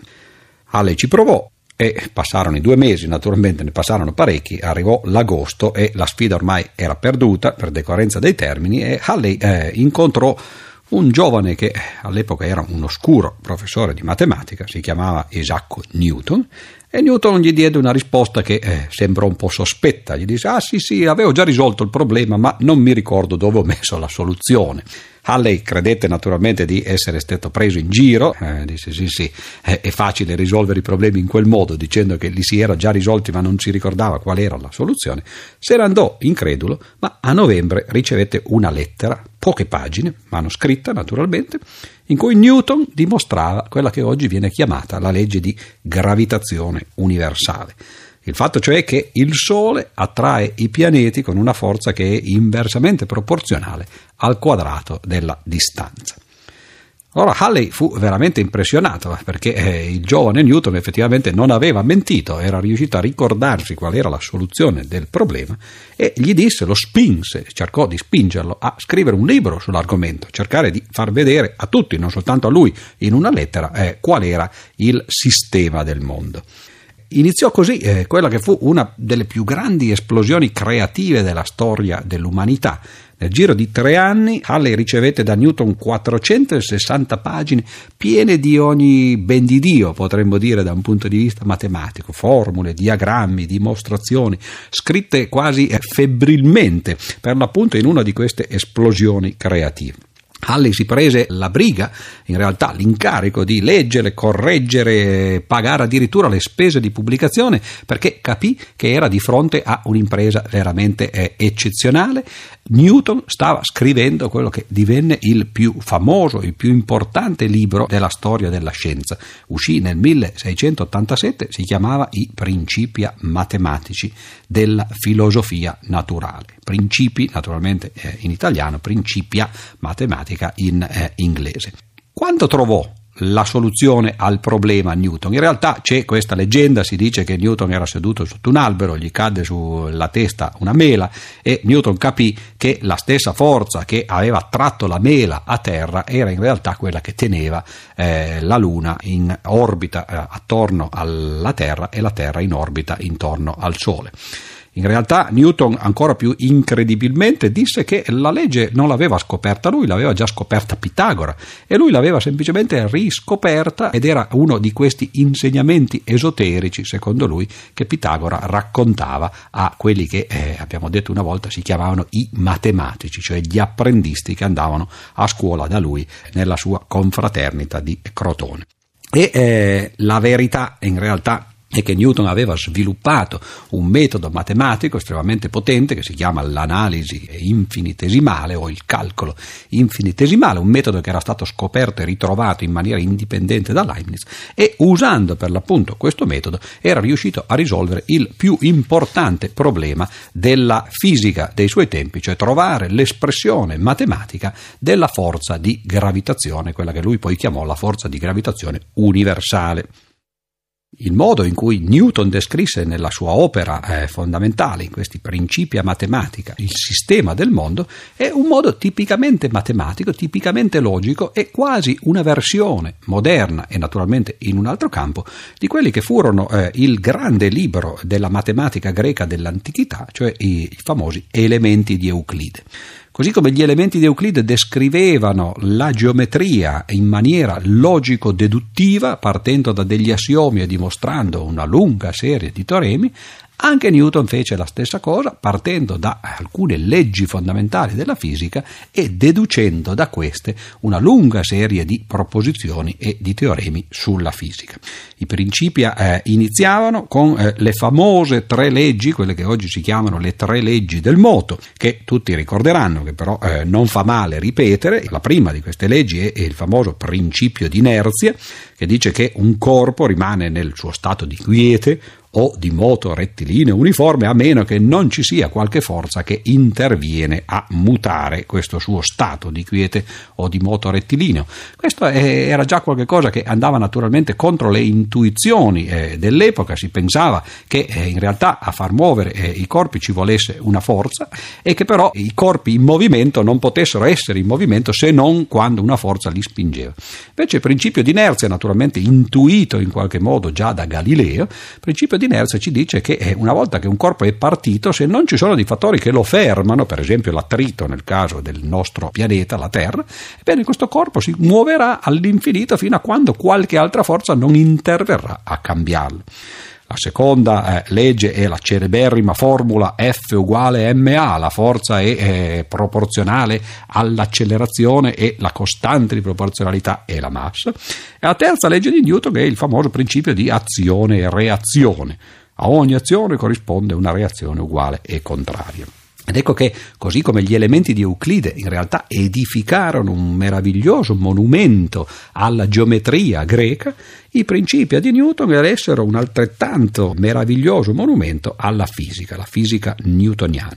S1: Halley ci provò, e passarono i due mesi, naturalmente ne passarono parecchi, arrivò l'agosto e la sfida ormai era perduta per decorrenza dei termini e Halley eh, incontrò un giovane che all'epoca era un oscuro professore di matematica, si chiamava Isacco Newton, e Newton gli diede una risposta che eh, sembrò un po' sospetta, gli disse ah sì sì, avevo già risolto il problema ma non mi ricordo dove ho messo la soluzione. Halley credette naturalmente di essere stato preso in giro, eh, disse sì sì, è, è facile risolvere i problemi in quel modo, dicendo che li si era già risolti ma non si ricordava qual era la soluzione. Se ne andò incredulo, ma a novembre ricevette una lettera, poche pagine, manoscritta naturalmente, in cui Newton dimostrava quella che oggi viene chiamata la legge di gravitazione universale. Il fatto cioè che il Sole attrae i pianeti con una forza che è inversamente proporzionale al quadrato della distanza. Allora Halley fu veramente impressionato perché eh, il giovane Newton effettivamente non aveva mentito, era riuscito a ricordarsi qual era la soluzione del problema e gli disse, lo spinse, cercò di spingerlo a scrivere un libro sull'argomento, cercare di far vedere a tutti, non soltanto a lui, in una lettera, eh, qual era il sistema del mondo. Iniziò così eh, quella che fu una delle più grandi esplosioni creative della storia dell'umanità. Nel giro di tre anni Halley ricevette da Newton 460 pagine piene di ogni ben di Dio, potremmo dire da un punto di vista matematico, formule, diagrammi, dimostrazioni, scritte quasi febbrilmente, per l'appunto in una di queste esplosioni creative. Halley si prese la briga, in realtà l'incarico di leggere, correggere, pagare addirittura le spese di pubblicazione perché capì che era di fronte a un'impresa veramente eh, eccezionale. Newton stava scrivendo quello che divenne il più famoso, il più importante libro della storia della scienza. Uscì nel 1687, si chiamava I Principia matematici della filosofia naturale. Principi, naturalmente eh, in italiano, Principia matematica in eh, inglese. Quando trovò la soluzione al problema Newton. In realtà c'è questa leggenda, si dice che Newton era seduto sotto un albero, gli cadde sulla testa una mela e Newton capì che la stessa forza che aveva tratto la mela a terra era in realtà quella che teneva eh, la Luna in orbita eh, attorno alla Terra e la Terra in orbita intorno al Sole. In realtà Newton ancora più incredibilmente disse che la legge non l'aveva scoperta lui, l'aveva già scoperta Pitagora e lui l'aveva semplicemente riscoperta ed era uno di questi insegnamenti esoterici, secondo lui, che Pitagora raccontava a quelli che eh, abbiamo detto una volta si chiamavano i matematici, cioè gli apprendisti che andavano a scuola da lui nella sua confraternita di Crotone. E eh, la verità in realtà e che Newton aveva sviluppato un metodo matematico estremamente potente che si chiama l'analisi infinitesimale o il calcolo infinitesimale, un metodo che era stato scoperto e ritrovato in maniera indipendente da Leibniz e usando per l'appunto questo metodo era riuscito a risolvere il più importante problema della fisica dei suoi tempi, cioè trovare l'espressione matematica della forza di gravitazione, quella che lui poi chiamò la forza di gravitazione universale. Il modo in cui Newton descrisse nella sua opera eh, fondamentale, in questi principi a matematica, il sistema del mondo, è un modo tipicamente matematico, tipicamente logico e quasi una versione moderna e naturalmente in un altro campo di quelli che furono eh, il grande libro della matematica greca dell'antichità, cioè i, i famosi elementi di Euclide. Così come gli elementi di Euclide descrivevano la geometria in maniera logico-deduttiva, partendo da degli assiomi e dimostrando una lunga serie di teoremi, anche Newton fece la stessa cosa partendo da alcune leggi fondamentali della fisica e deducendo da queste una lunga serie di proposizioni e di teoremi sulla fisica. I principi eh, iniziavano con eh, le famose tre leggi, quelle che oggi si chiamano le tre leggi del moto, che tutti ricorderanno, che però eh, non fa male ripetere. La prima di queste leggi è, è il famoso principio di inerzia, che dice che un corpo rimane nel suo stato di quiete o di moto rettilineo uniforme a meno che non ci sia qualche forza che interviene a mutare questo suo stato di quiete o di moto rettilineo. Questo era già qualcosa che andava naturalmente contro le intuizioni eh, dell'epoca, si pensava che eh, in realtà a far muovere eh, i corpi ci volesse una forza e che però i corpi in movimento non potessero essere in movimento se non quando una forza li spingeva. Invece il principio di inerzia, naturalmente intuito in qualche modo già da Galileo, il principio di inerzia ci dice che eh, una volta che un corpo è partito, se non ci sono dei fattori che lo fermano, per esempio l'attrito nel caso del nostro pianeta, la Terra, ebbene questo corpo si muoverà all'infinito fino a quando qualche altra forza non interverrà a cambiarlo. La seconda eh, legge è la cereberrima formula F uguale ma, la forza è eh, proporzionale all'accelerazione e la costante di proporzionalità è la massa. E la terza legge di Newton è il famoso principio di azione e reazione. A ogni azione corrisponde una reazione uguale e contraria. Ed ecco che, così come gli elementi di Euclide in realtà edificarono un meraviglioso monumento alla geometria greca, i principi di Newton eressero un altrettanto meraviglioso monumento alla fisica, la fisica newtoniana.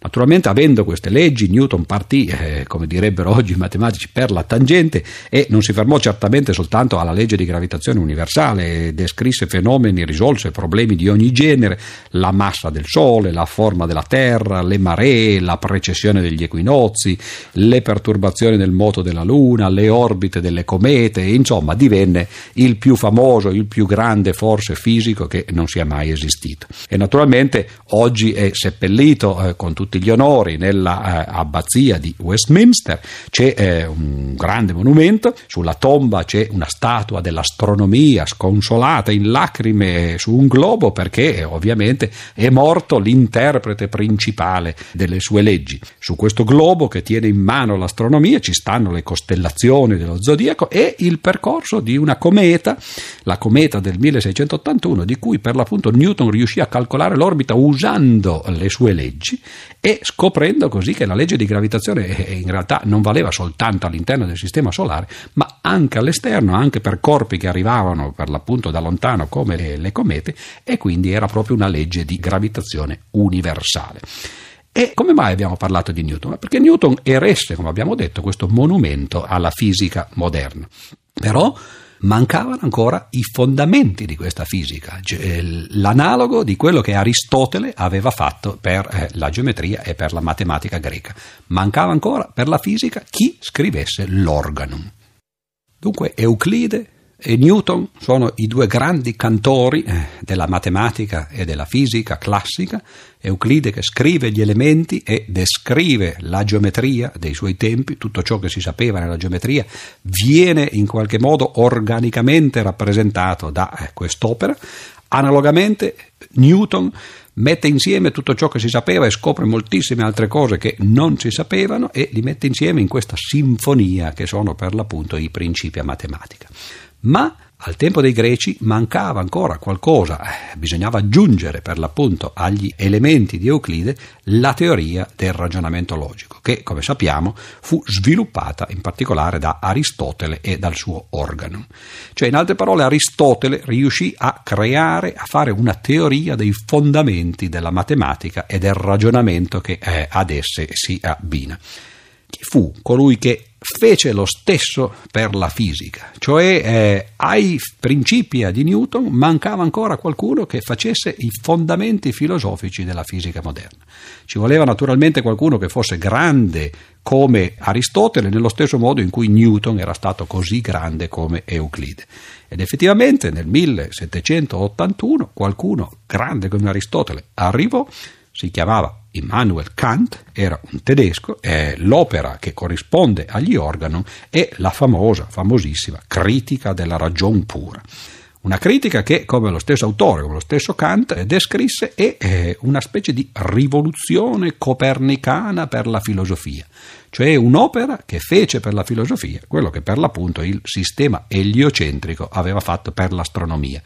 S1: Naturalmente, avendo queste leggi, Newton partì, eh, come direbbero oggi i matematici, per la tangente e non si fermò certamente soltanto alla legge di gravitazione universale, descrisse fenomeni, risolse problemi di ogni genere, la massa del Sole, la forma della Terra, le maree, la precessione degli equinozi, le perturbazioni del moto della Luna, le orbite delle comete, insomma divenne il più famoso, il più grande forse fisico che non sia mai esistito. E naturalmente oggi è seppellito eh, con tutti gli onori nella eh, di Westminster, c'è eh, un grande monumento, sulla tomba c'è una statua dell'astronomia sconsolata in lacrime su un globo perché ovviamente è morto l'interprete principale delle sue leggi. Su questo globo che tiene in mano l'astronomia ci stanno le costellazioni dello zodiaco e il percorso di una cometa, la cometa del 1681, di cui per l'appunto Newton riuscì a calcolare l'orbita usando le sue leggi e scoprendo così che la legge di gravitazione eh, in realtà non valeva soltanto all'interno del sistema solare, ma anche all'esterno, anche per corpi che arrivavano per l'appunto da lontano come le, le comete, e quindi era proprio una legge di gravitazione universale. E come mai abbiamo parlato di Newton? Perché Newton eresse, come abbiamo detto, questo monumento alla fisica moderna. Però mancavano ancora i fondamenti di questa fisica, l'analogo di quello che Aristotele aveva fatto per eh, la geometria e per la matematica greca. Mancava ancora per la fisica chi scrivesse l'organum. Dunque Euclide e Newton sono i due grandi cantori eh, della matematica e della fisica classica, Euclide che scrive gli elementi e descrive la geometria dei suoi tempi, tutto ciò che si sapeva nella geometria viene in qualche modo organicamente rappresentato da eh, quest'opera. Analogamente Newton mette insieme tutto ciò che si sapeva e scopre moltissime altre cose che non si sapevano e li mette insieme in questa sinfonia che sono per l'appunto i principi a matematica ma al tempo dei greci mancava ancora qualcosa, eh, bisognava aggiungere per l'appunto agli elementi di Euclide la teoria del ragionamento logico, che come sappiamo fu sviluppata in particolare da Aristotele e dal suo organo. Cioè in altre parole Aristotele riuscì a creare, a fare una teoria dei fondamenti della matematica e del ragionamento che eh, ad esse si abbina. Chi fu colui che fece lo stesso per la fisica, cioè eh, ai principi di Newton mancava ancora qualcuno che facesse i fondamenti filosofici della fisica moderna. Ci voleva naturalmente qualcuno che fosse grande come Aristotele, nello stesso modo in cui Newton era stato così grande come Euclide. Ed effettivamente nel 1781 qualcuno grande come Aristotele arrivò, si chiamava Immanuel Kant era un tedesco e l'opera che corrisponde agli organon è la famosa, famosissima critica della ragion pura. Una critica che, come lo stesso autore, come lo stesso Kant, descrisse è una specie di rivoluzione copernicana per la filosofia cioè un'opera che fece per la filosofia quello che per l'appunto il sistema eliocentrico aveva fatto per l'astronomia,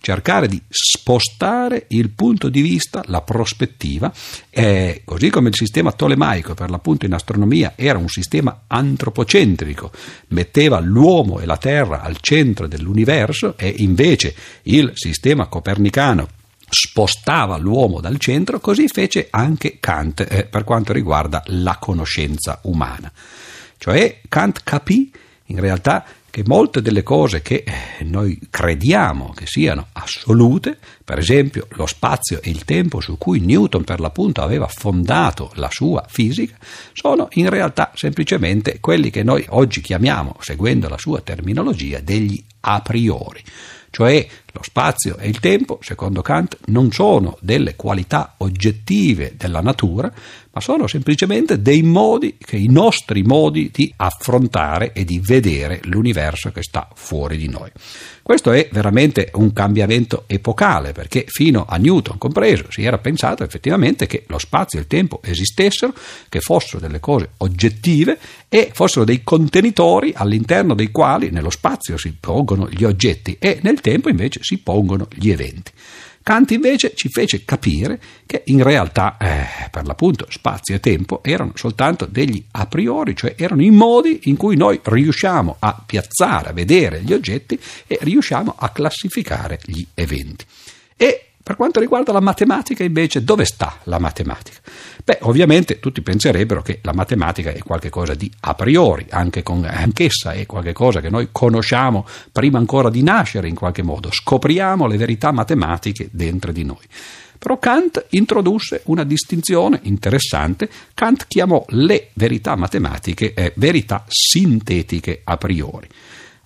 S1: cercare di spostare il punto di vista, la prospettiva, e così come il sistema tolemaico per l'appunto in astronomia era un sistema antropocentrico, metteva l'uomo e la Terra al centro dell'universo e invece il sistema copernicano spostava l'uomo dal centro, così fece anche Kant eh, per quanto riguarda la conoscenza umana. Cioè Kant capì in realtà che molte delle cose che eh, noi crediamo che siano assolute, per esempio lo spazio e il tempo su cui Newton per l'appunto aveva fondato la sua fisica, sono in realtà semplicemente quelli che noi oggi chiamiamo, seguendo la sua terminologia, degli a priori cioè lo spazio e il tempo, secondo Kant, non sono delle qualità oggettive della natura, ma sono semplicemente dei modi, che i nostri modi di affrontare e di vedere l'universo che sta fuori di noi. Questo è veramente un cambiamento epocale, perché fino a Newton compreso si era pensato effettivamente che lo spazio e il tempo esistessero, che fossero delle cose oggettive e fossero dei contenitori all'interno dei quali nello spazio si pongono gli oggetti e nel tempo invece si pongono gli eventi. Kant invece ci fece capire che in realtà, eh, per l'appunto, spazio e tempo erano soltanto degli a priori, cioè erano i modi in cui noi riusciamo a piazzare, a vedere gli oggetti e riusciamo a classificare gli eventi. E per quanto riguarda la matematica, invece, dove sta la matematica? Beh, ovviamente tutti penserebbero che la matematica è qualcosa di a priori, anche con, anch'essa è qualcosa che noi conosciamo prima ancora di nascere in qualche modo, scopriamo le verità matematiche dentro di noi. Però Kant introdusse una distinzione interessante. Kant chiamò le verità matematiche eh, verità sintetiche a priori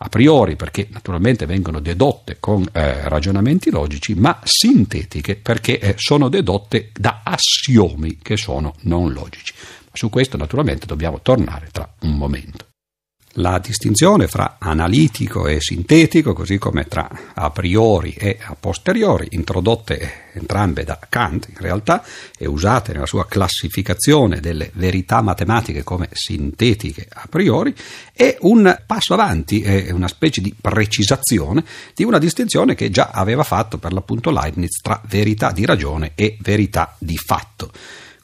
S1: a priori perché naturalmente vengono dedotte con eh, ragionamenti logici, ma sintetiche perché eh, sono dedotte da assiomi che sono non logici. Su questo naturalmente dobbiamo tornare tra un momento. La distinzione fra analitico e sintetico, così come tra a priori e a posteriori, introdotte entrambe da Kant in realtà e usate nella sua classificazione delle verità matematiche come sintetiche a priori, è un passo avanti, è una specie di precisazione di una distinzione che già aveva fatto per l'appunto Leibniz tra verità di ragione e verità di fatto.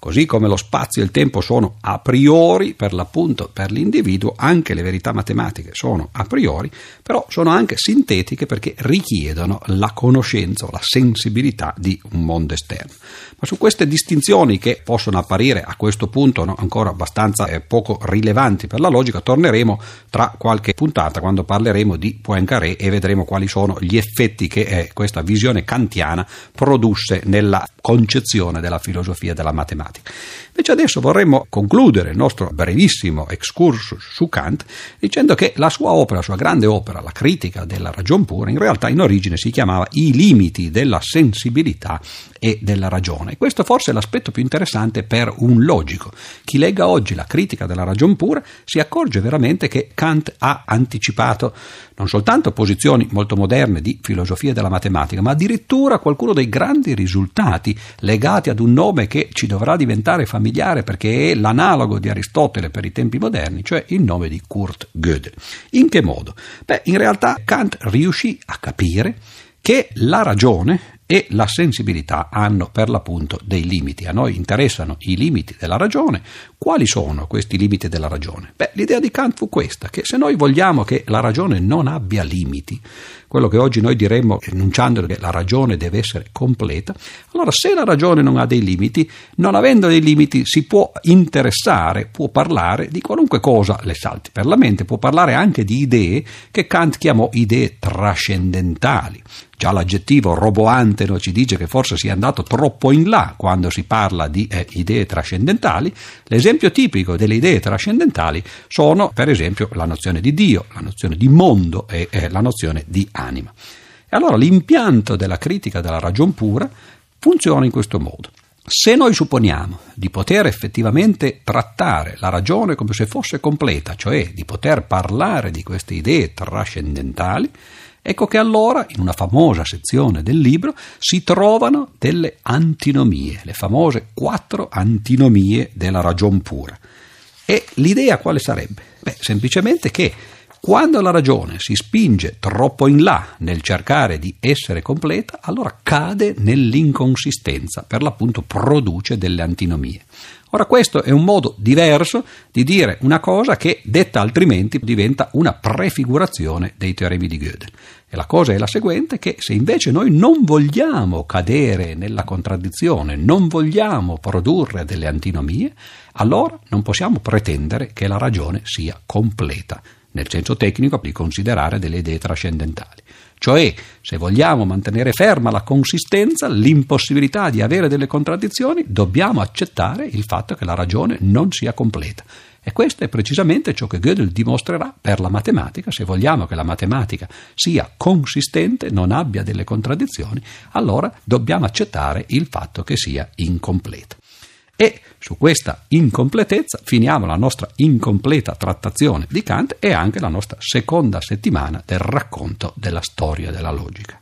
S1: Così come lo spazio e il tempo sono a priori per l'appunto per l'individuo, anche le verità matematiche sono a priori, però sono anche sintetiche perché richiedono la conoscenza o la sensibilità di un mondo esterno. Ma su queste distinzioni che possono apparire a questo punto no, ancora abbastanza eh, poco rilevanti per la logica, torneremo tra qualche puntata quando parleremo di Poincaré e vedremo quali sono gli effetti che eh, questa visione kantiana produsse nella concezione della filosofia della matematica matematica. Invece adesso vorremmo concludere il nostro brevissimo excursus su Kant dicendo che la sua opera, la sua grande opera, la critica della ragion pura, in realtà in origine si chiamava I limiti della sensibilità e della ragione. Questo forse è l'aspetto più interessante per un logico. Chi legga oggi la critica della ragion pura si accorge veramente che Kant ha anticipato non soltanto posizioni molto moderne di filosofia della matematica, ma addirittura qualcuno dei grandi risultati legati ad un nome che ci dovrà diventare familiare perché è l'analogo di Aristotele per i tempi moderni, cioè il nome di Kurt Gödel. In che modo? Beh, in realtà Kant riuscì a capire che la ragione e la sensibilità hanno per l'appunto dei limiti. A noi interessano i limiti della ragione. Quali sono questi limiti della ragione? Beh, l'idea di Kant fu questa, che se noi vogliamo che la ragione non abbia limiti, quello che oggi noi diremmo enunciando che la ragione deve essere completa, allora se la ragione non ha dei limiti, non avendo dei limiti si può interessare, può parlare di qualunque cosa le salti per la mente, può parlare anche di idee che Kant chiamò idee trascendentali. Già l'aggettivo roboante no, ci dice che forse si è andato troppo in là quando si parla di eh, idee trascendentali. L'esempio tipico delle idee trascendentali sono, per esempio, la nozione di Dio, la nozione di mondo e eh, la nozione di anima. E allora l'impianto della critica della ragion pura funziona in questo modo. Se noi supponiamo di poter effettivamente trattare la ragione come se fosse completa, cioè di poter parlare di queste idee trascendentali, ecco che allora in una famosa sezione del libro si trovano delle antinomie, le famose quattro antinomie della ragion pura. E l'idea quale sarebbe? Beh, semplicemente che quando la ragione si spinge troppo in là nel cercare di essere completa, allora cade nell'inconsistenza, per l'appunto produce delle antinomie. Ora questo è un modo diverso di dire una cosa che detta altrimenti diventa una prefigurazione dei teoremi di Gödel. E la cosa è la seguente, che se invece noi non vogliamo cadere nella contraddizione, non vogliamo produrre delle antinomie, allora non possiamo pretendere che la ragione sia completa nel senso tecnico di considerare delle idee trascendentali. Cioè, se vogliamo mantenere ferma la consistenza, l'impossibilità di avere delle contraddizioni, dobbiamo accettare il fatto che la ragione non sia completa. E questo è precisamente ciò che Gödel dimostrerà per la matematica. Se vogliamo che la matematica sia consistente, non abbia delle contraddizioni, allora dobbiamo accettare il fatto che sia incompleta. E su questa incompletezza finiamo la nostra incompleta trattazione di Kant e anche la nostra seconda settimana del racconto della storia della logica.